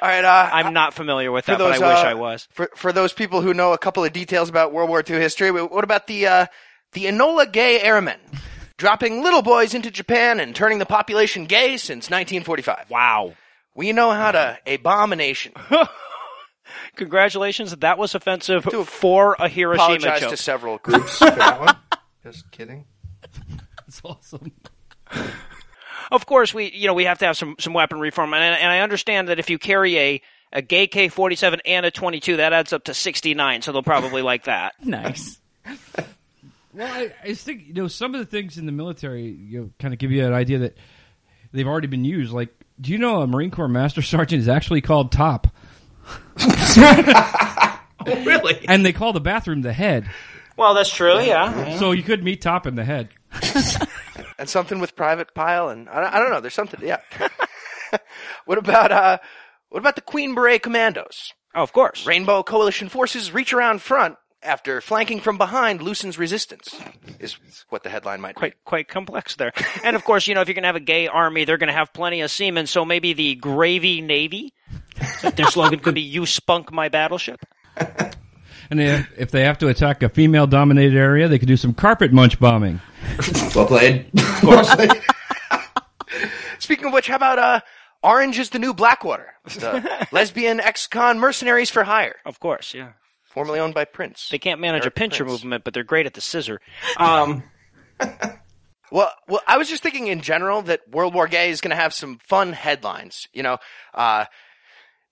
All right. Uh, I'm not familiar with that, those, but I wish uh, I was. For for those people who know a couple of details about World War II history, what about the uh, the Enola Gay Airmen dropping little boys into Japan and turning the population gay since 1945? Wow. We know how to abomination. Congratulations. That was offensive for a Hiroshima Apologize joke. to several groups for that one. Just kidding. That's awesome. Of course, we you know we have to have some some weaponry for them, and, and I understand that if you carry a a gay K forty seven and a twenty two, that adds up to sixty nine. So they'll probably like that. Nice. Well, I, I just think you know some of the things in the military you know, kind of give you an idea that they've already been used. Like, do you know a Marine Corps Master Sergeant is actually called Top, really? and they call the bathroom the head. Well, that's true. Yeah. So you could meet Top in the head. and something with private pile and I don't, I don't know. There's something. Yeah. what about uh? What about the Queen Beret Commandos? Oh, of course. Rainbow Coalition forces reach around front after flanking from behind loosens resistance. Is what the headline might be. Quite quite complex there. And of course, you know, if you're going to have a gay army, they're going to have plenty of seamen. So maybe the Gravy Navy. Their slogan could be "You spunk my battleship." And if, if they have to attack a female-dominated area, they could do some carpet munch bombing. Well played. Of course. Speaking of which, how about uh? Orange is the new Blackwater. The lesbian ex-con mercenaries for hire. Of course, yeah. Formerly owned by Prince. They can't manage Erik a pincher Prince. movement, but they're great at the scissor. Um, Well, well, I was just thinking in general that World War Gay is going to have some fun headlines. You know, uh,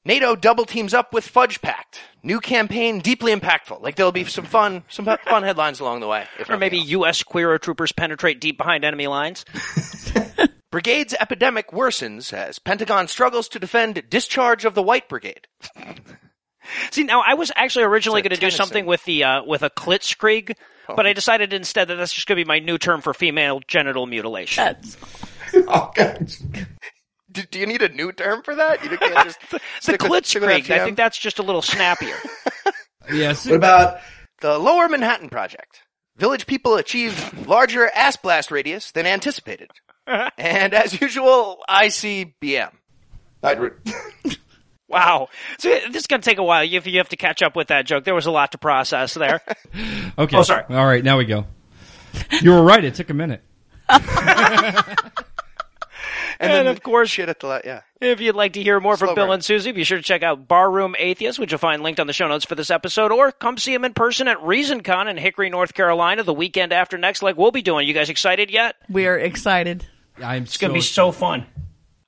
NATO double teams up with Fudge Pact. New campaign deeply impactful. Like there'll be some fun, some fun headlines along the way. or maybe else. U.S. queer troopers penetrate deep behind enemy lines. Brigade's epidemic worsens as Pentagon struggles to defend discharge of the White Brigade. See, now I was actually originally going to do something with the uh, with a klitzkrieg, but I decided instead that that's just going to be my new term for female genital mutilation. That's oh, God. Do, do you need a new term for that? You can't just the stick with- stick with klitzkrieg. I think that's just a little snappier. Yes. What about The Lower Manhattan Project. Village people achieved larger ass blast radius than anticipated. and as usual, ICBM. I'd re- wow, so this is going to take a while. You have, you have to catch up with that joke. There was a lot to process there. Okay. Oh, sorry. All right, now we go. You were right. It took a minute. And, And then of course- shit at the la- yeah. If you'd like to hear more from Bill burn. and Susie, be sure to check out Barroom Atheist, which you'll find linked on the show notes for this episode, or come see him in person at ReasonCon in Hickory, North Carolina, the weekend after next, like we'll be doing. You guys excited yet? we're excited. I'm It's going to be so fun.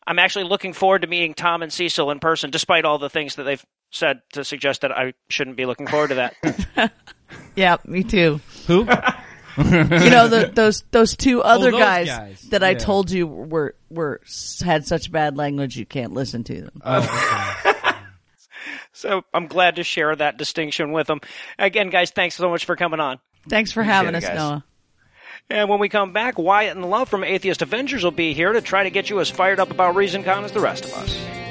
I'm actually looking forward to meeting Tom and Cecil in person, despite all the things that they've said to suggest that I shouldn't be looking forward to that. Yeah, me too. Who? you know the, those those two oh, other those guys, guys. that I told you were were had such bad language you can't listen to them. Oh, so I'm glad to share that distinction with them. Again, guys, thanks so much for coming on. Thanks for Appreciate having us, guys. Noah. And when we come back, Wyatt and Love from Atheist Avengers will be here to try to get you as fired up about ReasonCon as the rest of us.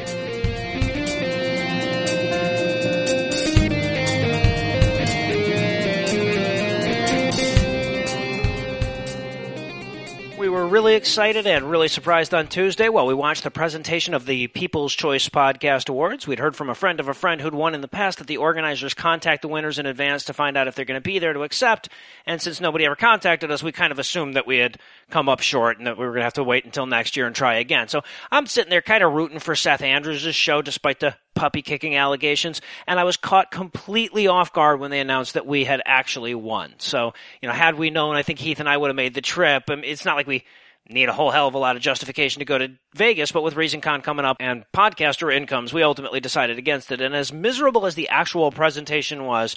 Were really excited and really surprised on Tuesday while we watched the presentation of the People's Choice Podcast Awards. We'd heard from a friend of a friend who'd won in the past that the organizers contact the winners in advance to find out if they're going to be there to accept. And since nobody ever contacted us, we kind of assumed that we had come up short and that we were going to have to wait until next year and try again. So I'm sitting there kind of rooting for Seth Andrews' show despite the puppy kicking allegations, and I was caught completely off guard when they announced that we had actually won. So, you know, had we known, I think Heath and I would have made the trip. I mean, it's not like we need a whole hell of a lot of justification to go to Vegas, but with ReasonCon coming up and podcaster incomes, we ultimately decided against it. And as miserable as the actual presentation was,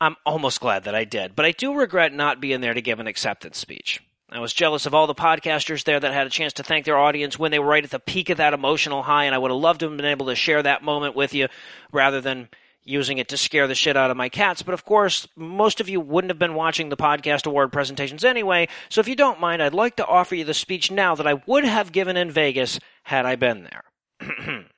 I'm almost glad that I did. But I do regret not being there to give an acceptance speech. I was jealous of all the podcasters there that had a chance to thank their audience when they were right at the peak of that emotional high, and I would have loved to have been able to share that moment with you rather than using it to scare the shit out of my cats. But of course, most of you wouldn't have been watching the podcast award presentations anyway, so if you don't mind, I'd like to offer you the speech now that I would have given in Vegas had I been there.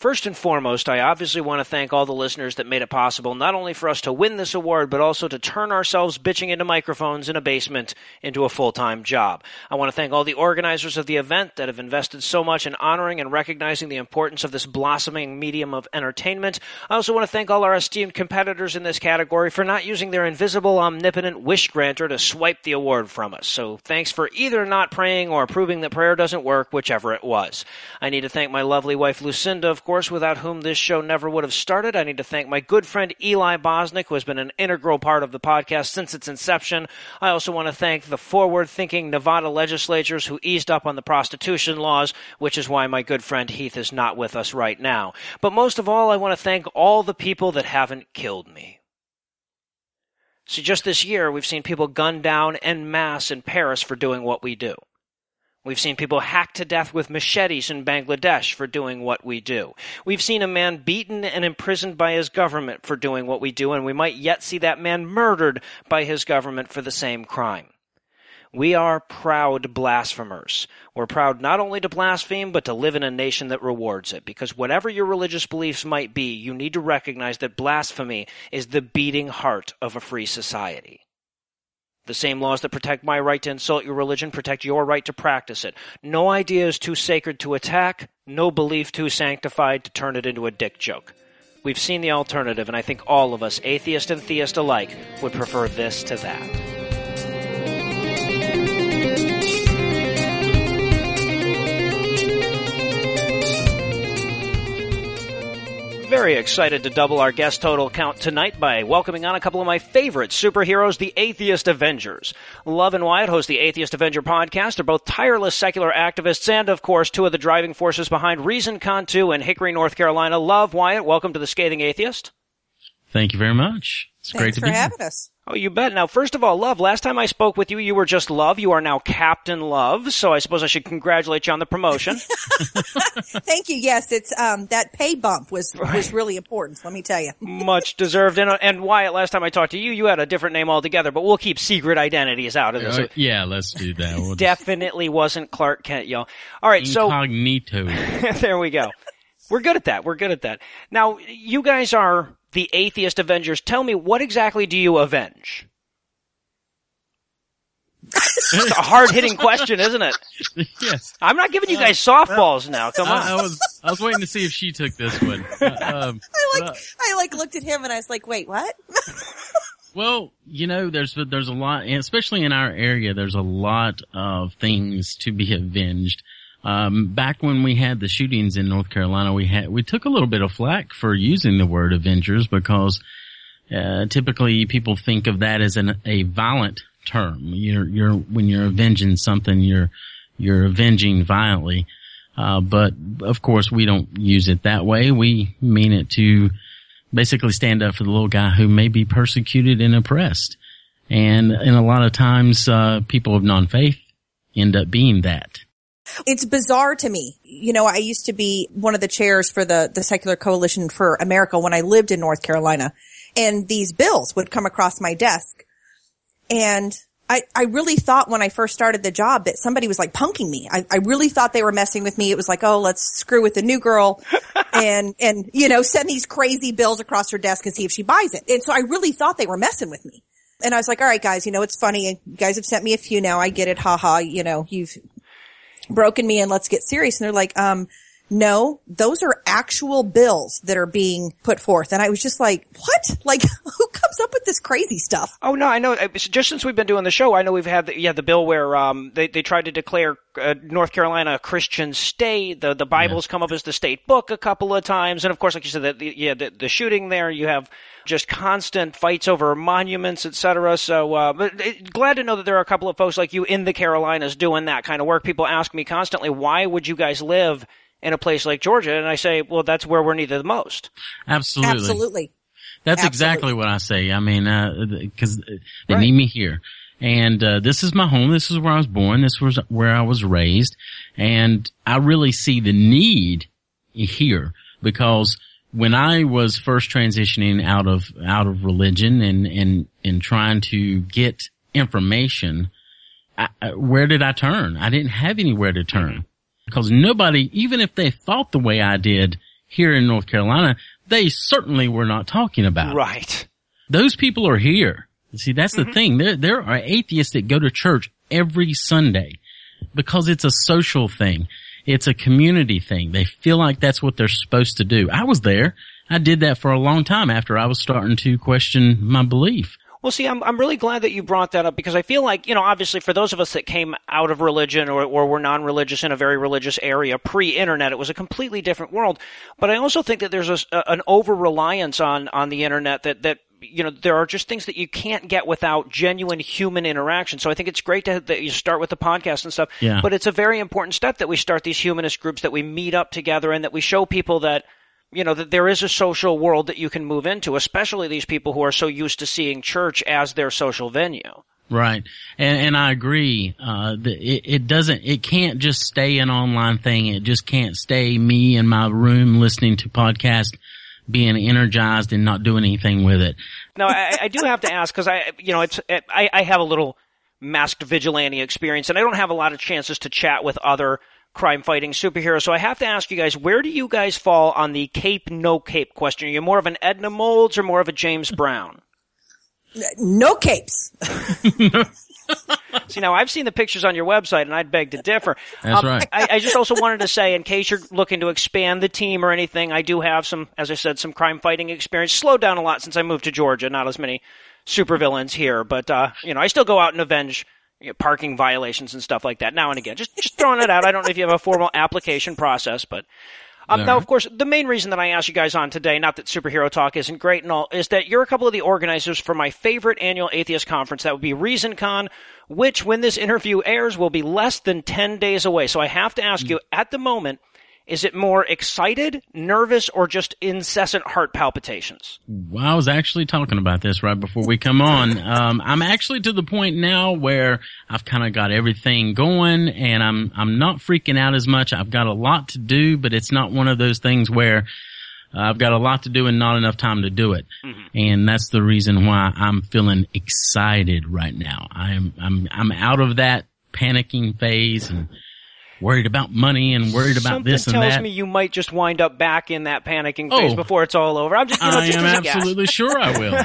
First and foremost, I obviously want to thank all the listeners that made it possible not only for us to win this award, but also to turn ourselves bitching into microphones in a basement into a full time job. I want to thank all the organizers of the event that have invested so much in honoring and recognizing the importance of this blossoming medium of entertainment. I also want to thank all our esteemed competitors in this category for not using their invisible, omnipotent wish granter to swipe the award from us. So thanks for either not praying or proving that prayer doesn't work, whichever it was. I need to thank my lovely wife Lucinda, of without whom this show never would have started. I need to thank my good friend Eli Bosnick, who has been an integral part of the podcast since its inception. I also want to thank the forward thinking Nevada legislatures who eased up on the prostitution laws, which is why my good friend Heath is not with us right now. But most of all, I want to thank all the people that haven't killed me. See, just this year, we've seen people gunned down en masse in Paris for doing what we do. We've seen people hacked to death with machetes in Bangladesh for doing what we do. We've seen a man beaten and imprisoned by his government for doing what we do, and we might yet see that man murdered by his government for the same crime. We are proud blasphemers. We're proud not only to blaspheme, but to live in a nation that rewards it. Because whatever your religious beliefs might be, you need to recognize that blasphemy is the beating heart of a free society. The same laws that protect my right to insult your religion protect your right to practice it. No idea is too sacred to attack, no belief too sanctified to turn it into a dick joke. We've seen the alternative, and I think all of us, atheist and theist alike, would prefer this to that. Very excited to double our guest total count tonight by welcoming on a couple of my favorite superheroes, the Atheist Avengers. Love and Wyatt host the Atheist Avenger podcast. They're both tireless secular activists and, of course, two of the driving forces behind ReasonCon 2 in Hickory, North Carolina. Love, Wyatt, welcome to the Scathing Atheist. Thank you very much. It's Thanks great to for be having here. us. Oh, you bet. Now, first of all, Love, last time I spoke with you, you were just Love. You are now Captain Love, so I suppose I should congratulate you on the promotion. Thank you. Yes, it's um that pay bump was was really important. Let me tell you. Much deserved. And, and Wyatt, last time I talked to you, you had a different name altogether, but we'll keep secret identities out of this. Uh, yeah, let's do that. We'll just- Definitely wasn't Clark Kent, y'all. All right, so Incognito. there we go. We're good at that. We're good at that. Now, you guys are the Atheist Avengers. Tell me, what exactly do you avenge? it's a hard hitting question, isn't it? yes. I'm not giving you guys softballs now. Come on. I, I was I was waiting to see if she took this one. Uh, um, I like uh, I like looked at him and I was like, wait, what? well, you know, there's there's a lot, especially in our area, there's a lot of things to be avenged. Um, back when we had the shootings in North Carolina, we had we took a little bit of flack for using the word Avengers because uh, typically people think of that as an, a violent term. You're you're when you're avenging something, you're you're avenging violently. Uh, but of course we don't use it that way. We mean it to basically stand up for the little guy who may be persecuted and oppressed. And, and a lot of times, uh, people of non-faith end up being that. It's bizarre to me. You know, I used to be one of the chairs for the, the Secular Coalition for America when I lived in North Carolina. And these bills would come across my desk. And I, I really thought when I first started the job that somebody was like punking me. I, I really thought they were messing with me. It was like, oh, let's screw with the new girl and, and, you know, send these crazy bills across her desk and see if she buys it. And so I really thought they were messing with me. And I was like, all right, guys, you know, it's funny. You guys have sent me a few now. I get it. Ha ha. You know, you've broken me and let's get serious. And they're like, um, no, those are actual bills that are being put forth. And I was just like, what? Like, who comes up with this crazy stuff? Oh no, I know. Just since we've been doing the show, I know we've had the, yeah the bill where um they they tried to declare uh, North Carolina a Christian state. The the Bible's come up as the state book a couple of times, and of course, like you said, the, the, yeah the, the shooting there. You have just constant fights over monuments, etc. So, uh, but uh, glad to know that there are a couple of folks like you in the Carolinas doing that kind of work. People ask me constantly, why would you guys live? In a place like Georgia, and I say, well, that's where we're needed the most. Absolutely. Absolutely. That's exactly what I say. I mean, uh, cause they need me here. And, uh, this is my home. This is where I was born. This was where I was raised. And I really see the need here because when I was first transitioning out of, out of religion and, and, and trying to get information, I, I- where did I turn? I didn't have anywhere to turn because nobody, even if they thought the way I did here in North Carolina, they certainly were not talking about. Right. Those people are here. See, that's the mm-hmm. thing. There, there are atheists that go to church every Sunday because it's a social thing. It's a community thing. They feel like that's what they're supposed to do. I was there. I did that for a long time after I was starting to question my belief. Well, see, I'm I'm really glad that you brought that up because I feel like you know, obviously, for those of us that came out of religion or or were non-religious in a very religious area pre-internet, it was a completely different world. But I also think that there's a, an over reliance on on the internet that that you know there are just things that you can't get without genuine human interaction. So I think it's great to, that you start with the podcast and stuff. Yeah. But it's a very important step that we start these humanist groups that we meet up together and that we show people that you know that there is a social world that you can move into, especially these people who are so used to seeing church as their social venue. Right. And, and I agree. Uh, it, it doesn't, it can't just stay an online thing. It just can't stay me in my room listening to podcast, being energized and not doing anything with it. Now, I, I do have to ask because I, you know, it's I, I have a little masked vigilante experience, and I don't have a lot of chances to chat with other crime fighting superheroes. So I have to ask you guys, where do you guys fall on the cape no cape question? Are you more of an Edna Mode or more of a James Brown? No capes. See, now I've seen the pictures on your website, and I'd beg to differ. Um, That's right. I, I just also wanted to say, in case you're looking to expand the team or anything, I do have some, as I said, some crime fighting experience. Slowed down a lot since I moved to Georgia. Not as many supervillains here, but uh, you know, I still go out and avenge you know, parking violations and stuff like that now and again. Just just throwing it out. I don't know if you have a formal application process, but. Um, now, of course, the main reason that I asked you guys on today, not that superhero talk isn't great and all, is that you're a couple of the organizers for my favorite annual atheist conference. That would be ReasonCon, which, when this interview airs, will be less than 10 days away. So I have to ask you, at the moment, is it more excited, nervous, or just incessant heart palpitations? Well, I was actually talking about this right before we come on. Um, I'm actually to the point now where I've kind of got everything going and I'm, I'm not freaking out as much. I've got a lot to do, but it's not one of those things where uh, I've got a lot to do and not enough time to do it. And that's the reason why I'm feeling excited right now. I'm, I'm, I'm out of that panicking phase and worried about money and worried about Something this and that. tells me you might just wind up back in that panicking phase Oh. before it's all over. I'm just, you know, I just am as a guess. absolutely sure I will.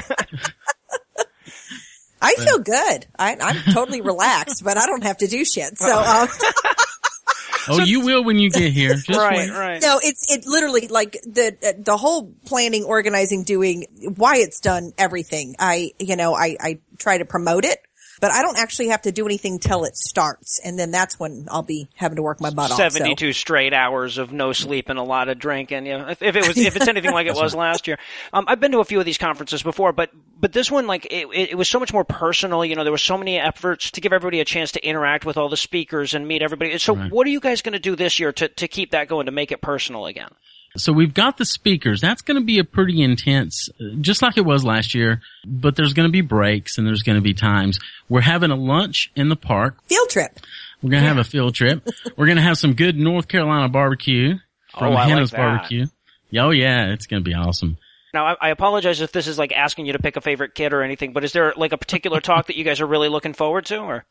I feel good. I, I'm totally relaxed, but I don't have to do shit. So, um, Oh, you will when you get here. Just right, wait. right. no, it's it literally like the uh, the whole planning, organizing, doing why it's done everything. I you know I I try to promote it, but I don't actually have to do anything till it starts, and then that's when I'll be having to work my butt off. so. 72 straight hours of no sleep and a lot of drinking. You know, if, if it was, if it's anything like it was last year. Um, I've been to a few of these conferences before, but, but this one, like, it, it, it was so much more personal. You know, there were so many efforts to give everybody a chance to interact with all the speakers and meet everybody. So what are you guys going to do this year to, to keep that going, to make it personal again? So we've got the speakers. That's going to be a pretty intense, uh, just like it was last year, but there's going to be breaks and there's going to be times. We're having a lunch in the park. Field trip. We're going to have a field trip. We're going to have some good North Carolina barbecue from Oh, I like Hannah's that. Barbecue. Oh yeah, it's going to be awesome. Now, I, I apologize if this is like asking you to pick a favorite kid or anything, but is there like a particular talk that you guys are really looking forward to, or?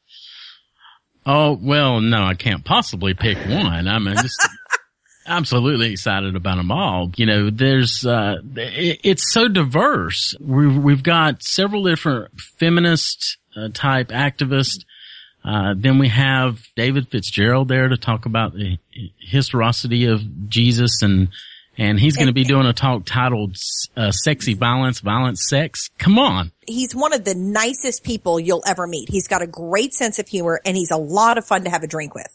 Oh, well, no, I can't possibly pick one. I'm just absolutely excited about them all. You know, there's, uh, it, it's so diverse. We've, we've got several different feminist uh, type activists. Uh, then we have David Fitzgerald there to talk about the historicity of Jesus and, and he's going to be doing a talk titled, uh, sexy violence, violent sex. Come on. He's one of the nicest people you'll ever meet. He's got a great sense of humor and he's a lot of fun to have a drink with.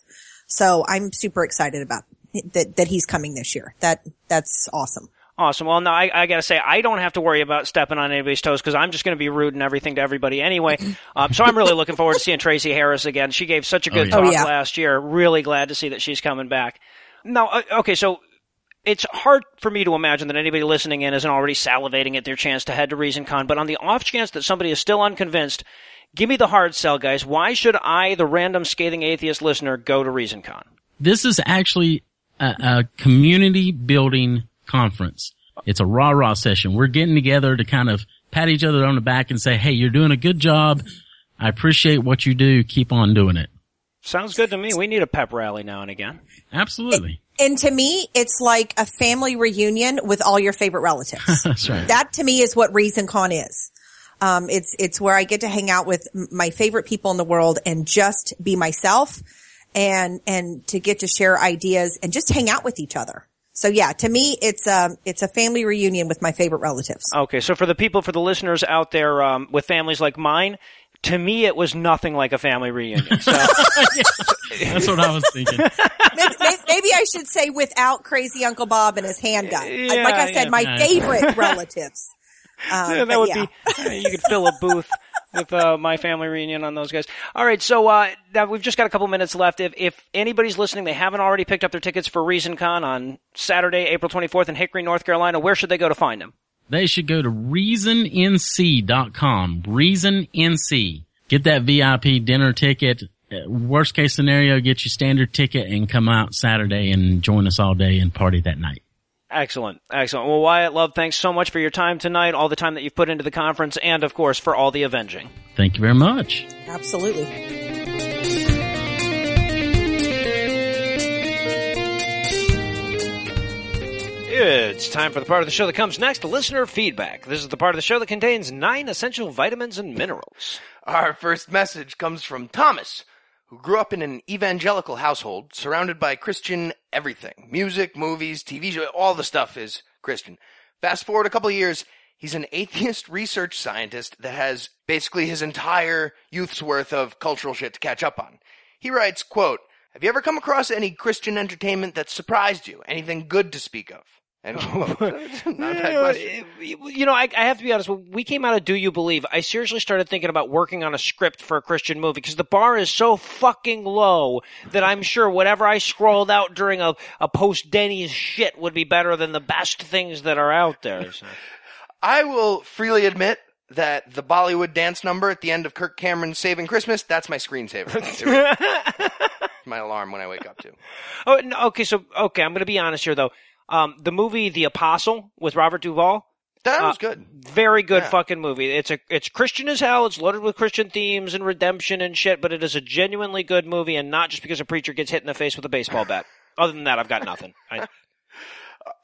So I'm super excited about that, that he's coming this year. That, that's awesome. Awesome. Well, no, I, I gotta say, I don't have to worry about stepping on anybody's toes because I'm just gonna be rude and everything to everybody anyway. Um, so I'm really looking forward to seeing Tracy Harris again. She gave such a good yeah. talk Oh, yeah. last year. Really glad to see that she's coming back. Now, uh, okay, so it's hard for me to imagine that anybody listening in isn't already salivating at their chance to head to ReasonCon, but on the off chance that somebody is still unconvinced, give me the hard sell, guys. Why should I, the random scathing atheist listener, go to ReasonCon? this is actually a, a community building conference. It's a rah rah session. We're getting together to kind of pat each other on the back and say, Hey, you're doing a good job. I appreciate what you do. Keep on doing it. Sounds good to me. We need a pep rally now and again. Absolutely. And to me, it's like a family reunion with all your favorite relatives. That's right. that to me is what ReasonCon is. Um, it's, it's where I get to hang out with my favorite people in the world and just be myself and, and to get to share ideas and just hang out with each other. So yeah, to me, it's, a it's a family reunion with my favorite relatives. Okay, so for the people, for the listeners out there um, with families like mine, to me it was nothing like a family reunion. So That's what I was thinking. maybe, maybe- maybe I should say without crazy Uncle Bob and his handgun. Yeah, like I said, yeah. my favorite relatives. Um, yeah, that would yeah. be you could fill a booth with uh, my family reunion on those guys. All right, so uh, now we've just got a couple minutes left. If if anybody's listening, they haven't already picked up their tickets for ReasonCon on Saturday, April 24th in Hickory, North Carolina. Where should they go to find them? They should go to reasonnc.com. ReasonNC. Get that VIP dinner ticket. Uh, Worst case scenario, get your standard ticket and come out Saturday and join us all day and party that night. Excellent, excellent. Well, Wyatt Love, thanks so much for your time tonight, all the time that you've put into the conference, and of course for all the avenging. Thank you very much. Absolutely. It's time for the part of the show that comes next, listener feedback. This is the part of the show that contains nine essential vitamins and minerals. Our first message comes from Thomas, who grew up in an evangelical household surrounded by Christian everything. Music, movies, TV show, all the stuff is Christian. Fast forward a couple years, he's an atheist research scientist that has basically his entire youth's worth of cultural shit to catch up on. He writes, quote, have you ever come across any Christian entertainment that surprised you? Anything good to speak of? And oh. not a bad question. You know, I, I have to be honest. When we came out of Do You Believe, I seriously started thinking about working on a script for a Christian movie because the bar is so fucking low that I'm sure whatever I scrolled out during a, a post Denny's shit would be better than the best things that are out there. So. I will freely admit that the Bollywood dance number at the end of Kirk Cameron's Saving Christmas, that's my screensaver. my alarm when I wake up to. Oh, no, okay. So, okay, I'm going to be honest here, though. Um, the movie The Apostle with Robert Duvall. That was uh, good. Very good Yeah. fucking movie. It's a it's Christian as hell. It's loaded with Christian themes and redemption and shit, but it is a genuinely good movie, and not just because a preacher gets hit in the face with a baseball bat. Other than that, I've got nothing. I,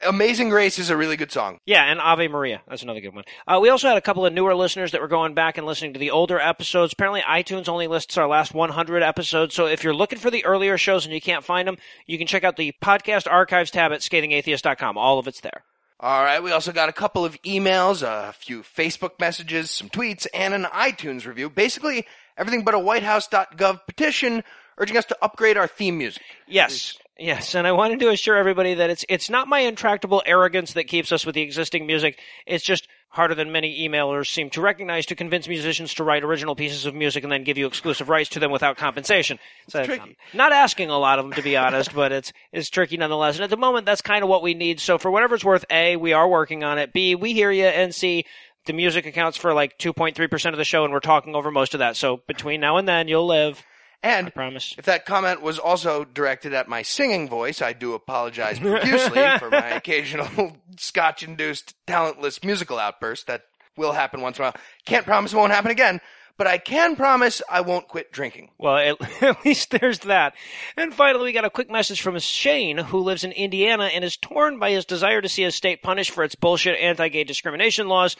Amazing Grace is a really good song. yeah, and Ave Maria. That's another good one. Uh, we also had a couple of newer listeners that were going back and listening to the older episodes. Apparently, iTunes only lists our last 100 episodes. So if you're looking for the earlier shows and you can't find them, you can check out the podcast archives tab at scathingatheist.com. All of it's there. All right, we also got a couple of emails, a few Facebook messages, some tweets, and an iTunes review. Basically, everything but a WhiteHouse.gov petition urging us to upgrade our theme music. Yes. Yes, and I wanted to assure everybody that it's it's not my intractable arrogance that keeps us with the existing music. It's just harder than many emailers seem to recognize to convince musicians to write original pieces of music and then give you exclusive rights to them without compensation. So It's tricky. I'm not asking a lot of them to be honest, but it's it's tricky nonetheless. And at the moment, that's kind of what we need. So for whatever it's worth, a we are working on it. B we hear you, and C the music accounts for like 2.3 percent of the show, and we're talking over most of that. So between now and then, you'll live. And I promise. If that comment was also directed at my singing voice, I do apologize profusely for my occasional scotch-induced talentless musical outburst that will happen once in a while. Can't promise it won't happen again, but I can promise I won't quit drinking. Well, at, at least there's that. And finally, we got a quick message from Shane, who lives in Indiana and is torn by his desire to see his state punished for its bullshit anti-gay discrimination laws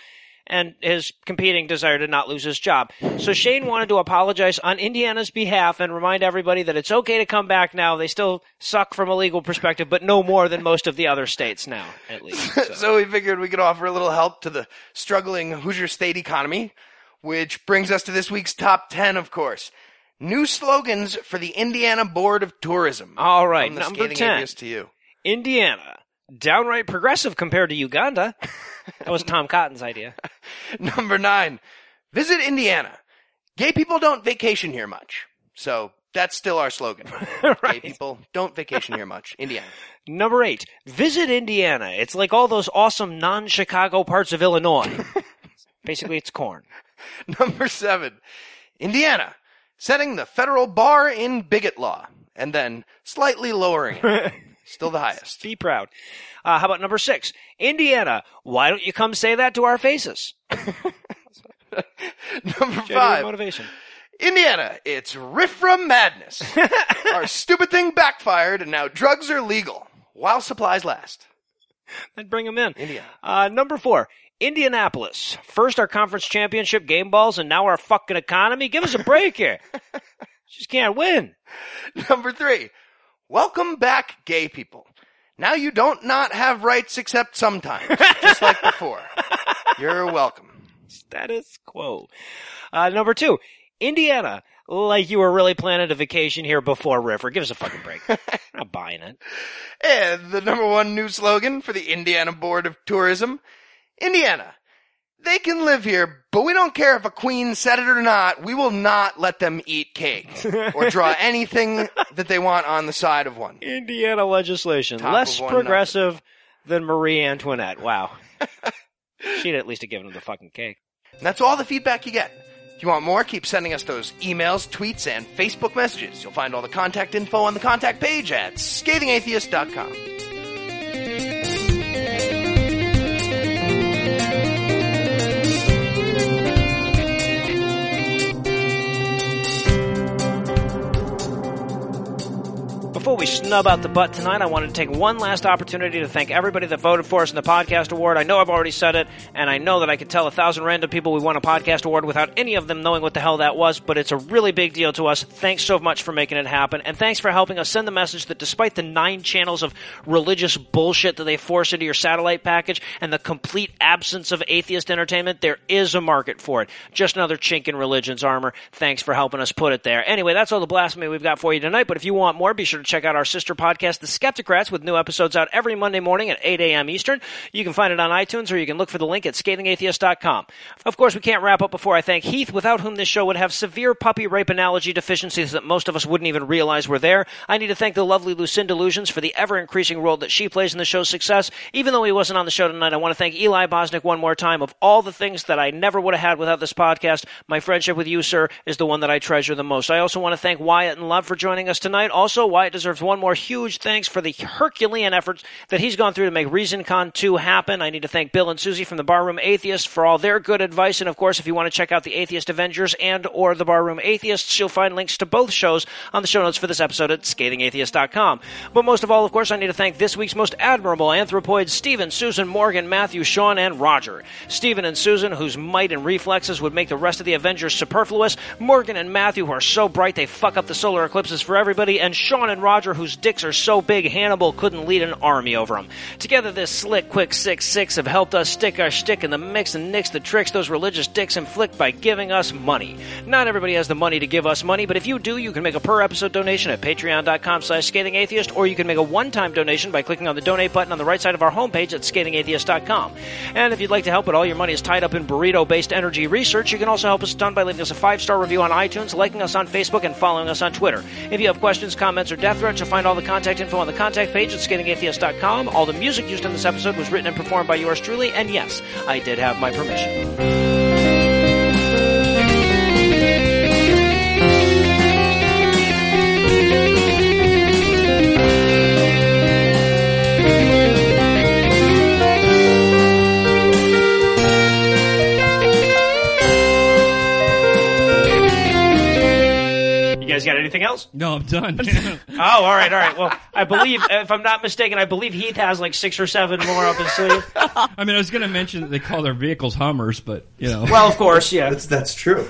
and his competing desire to not lose his job. So Shane wanted to apologize on Indiana's behalf and remind everybody that it's okay to come back now. They still suck from a legal perspective, but no more than most of the other states now, at least. So. so we figured we could offer a little help to the struggling Hoosier state economy, which brings us to this week's top 10, of course. New slogans for the Indiana Board of Tourism. All right, number Scathing 10. Atheist to you. Indiana. Downright progressive compared to Uganda. That was Tom Cotton's idea. Number nine, visit Indiana. Gay people don't vacation here much. So that's still our slogan. Gay people don't vacation here much. Indiana. Number eight, visit Indiana. It's like all those awesome non-Chicago parts of Illinois. Basically, it's corn. Number seven, Indiana, setting the federal bar in bigot law and then slightly lowering it. Still the highest. Be proud. Uh, how about number six? Indiana, why don't you come say that to our faces? Number Genuine five, motivation. Indiana, it's RFRA madness. our stupid thing backfired and now drugs are legal while supplies last. Then bring them in. Indiana. Uh, number four, Indianapolis. First our conference championship game balls and now our fucking economy. Give us a break here. Just can't win. Number three, welcome back, gay people. Now you don't not have rights except sometimes, just like before. You're welcome. Status quo. Uh, number two, Indiana. Like you were really planning a vacation here before RFRA. Give us a fucking break. I'm not buying it. And the number one new slogan for the Indiana Board of Tourism, Indiana. They can live here, but we don't care if a queen said it or not. We will not let them eat cake or draw anything that they want on the side of one. Indiana legislation. Top Less one progressive than Marie Antoinette. Wow. She'd at least have given them the fucking cake. And that's all the feedback you get. If you want more, keep sending us those emails, tweets, and Facebook messages. You'll find all the contact info on the contact page at scathingatheist.com. Before we snub out the butt tonight, I wanted to take one last opportunity to thank everybody that voted for us in the podcast award. I know I've already said it, and I know that I could tell a thousand random people we won a podcast award without any of them knowing what the hell that was, but it's a really big deal to us. Thanks so much for making it happen, and thanks for helping us send the message that despite the nine channels of religious bullshit that they force into your satellite package and the complete absence of atheist entertainment, there is a market for it. Just another chink in religion's armor. Thanks for helping us put it there. Anyway, that's all the blasphemy we've got for you tonight, but if you want more, be sure to check out our sister podcast, The Skeptocrats, with new episodes out every Monday morning at 8 a.m. Eastern. You can find it on iTunes or you can look for the link at scathingatheist.com. Of course, we can't wrap up before I thank Heath, without whom this show would have severe puppy rape analogy deficiencies that most of us wouldn't even realize were there. I need to thank the lovely Lucinda Lugeons for the ever increasing role that she plays in the show's success. Even though he wasn't on the show tonight, I want to thank Eli Bosnick one more time. Of all the things that I never would have had without this podcast, my friendship with you, sir, is the one that I treasure the most. I also want to thank Wyatt and Love for joining us tonight. Also, Wyatt deserves one more huge thanks for the Herculean efforts that he's gone through to make ReasonCon 2 happen. I need to thank Bill and Susie from the Barroom Atheists for all their good advice. And of course, if you want to check out the Atheist Avengers and or the Barroom Atheists, you'll find links to both shows on the show notes for this episode at scathingatheist.com. But most of all, of course, I need to thank this week's most admirable anthropoids, Stephen, Susan, Morgan, Matthew, Sean, and Roger. Stephen and Susan, whose might and reflexes would make the rest of the Avengers superfluous. Morgan and Matthew, who are so bright they fuck up the solar eclipses for everybody. And Sean and Roger, whose dicks are so big Hannibal couldn't lead an army over them. Together, this slick, quick six six have helped us stick our stick in the mix and nix the tricks those religious dicks inflict by giving us money. Not everybody has the money to give us money, but if you do, you can make a per episode donation at patreon.com slash scathingatheist, or you can make a one-time donation by clicking on the donate button on the right side of our homepage at scathingatheist.com. And if you'd like to help, but all your money is tied up in burrito-based energy research, you can also help us ton by leaving us a five-star review on iTunes, liking us on Facebook, and following us on Twitter. If you have questions, comments, or death threats, you'll find all the contact info on the contact page at scathingatheist.com. All the music used in this episode was written and performed by yours truly, and yes, I did have my permission. Guys got anything else? No, I'm done. Oh, all right, all right. Well, I believe, if I'm not mistaken, I believe Heath has like six or seven more up his sleeve. I mean, I was going to mention that they call their vehicles Hummers, but you know. Well, of course, yeah. That's that's true.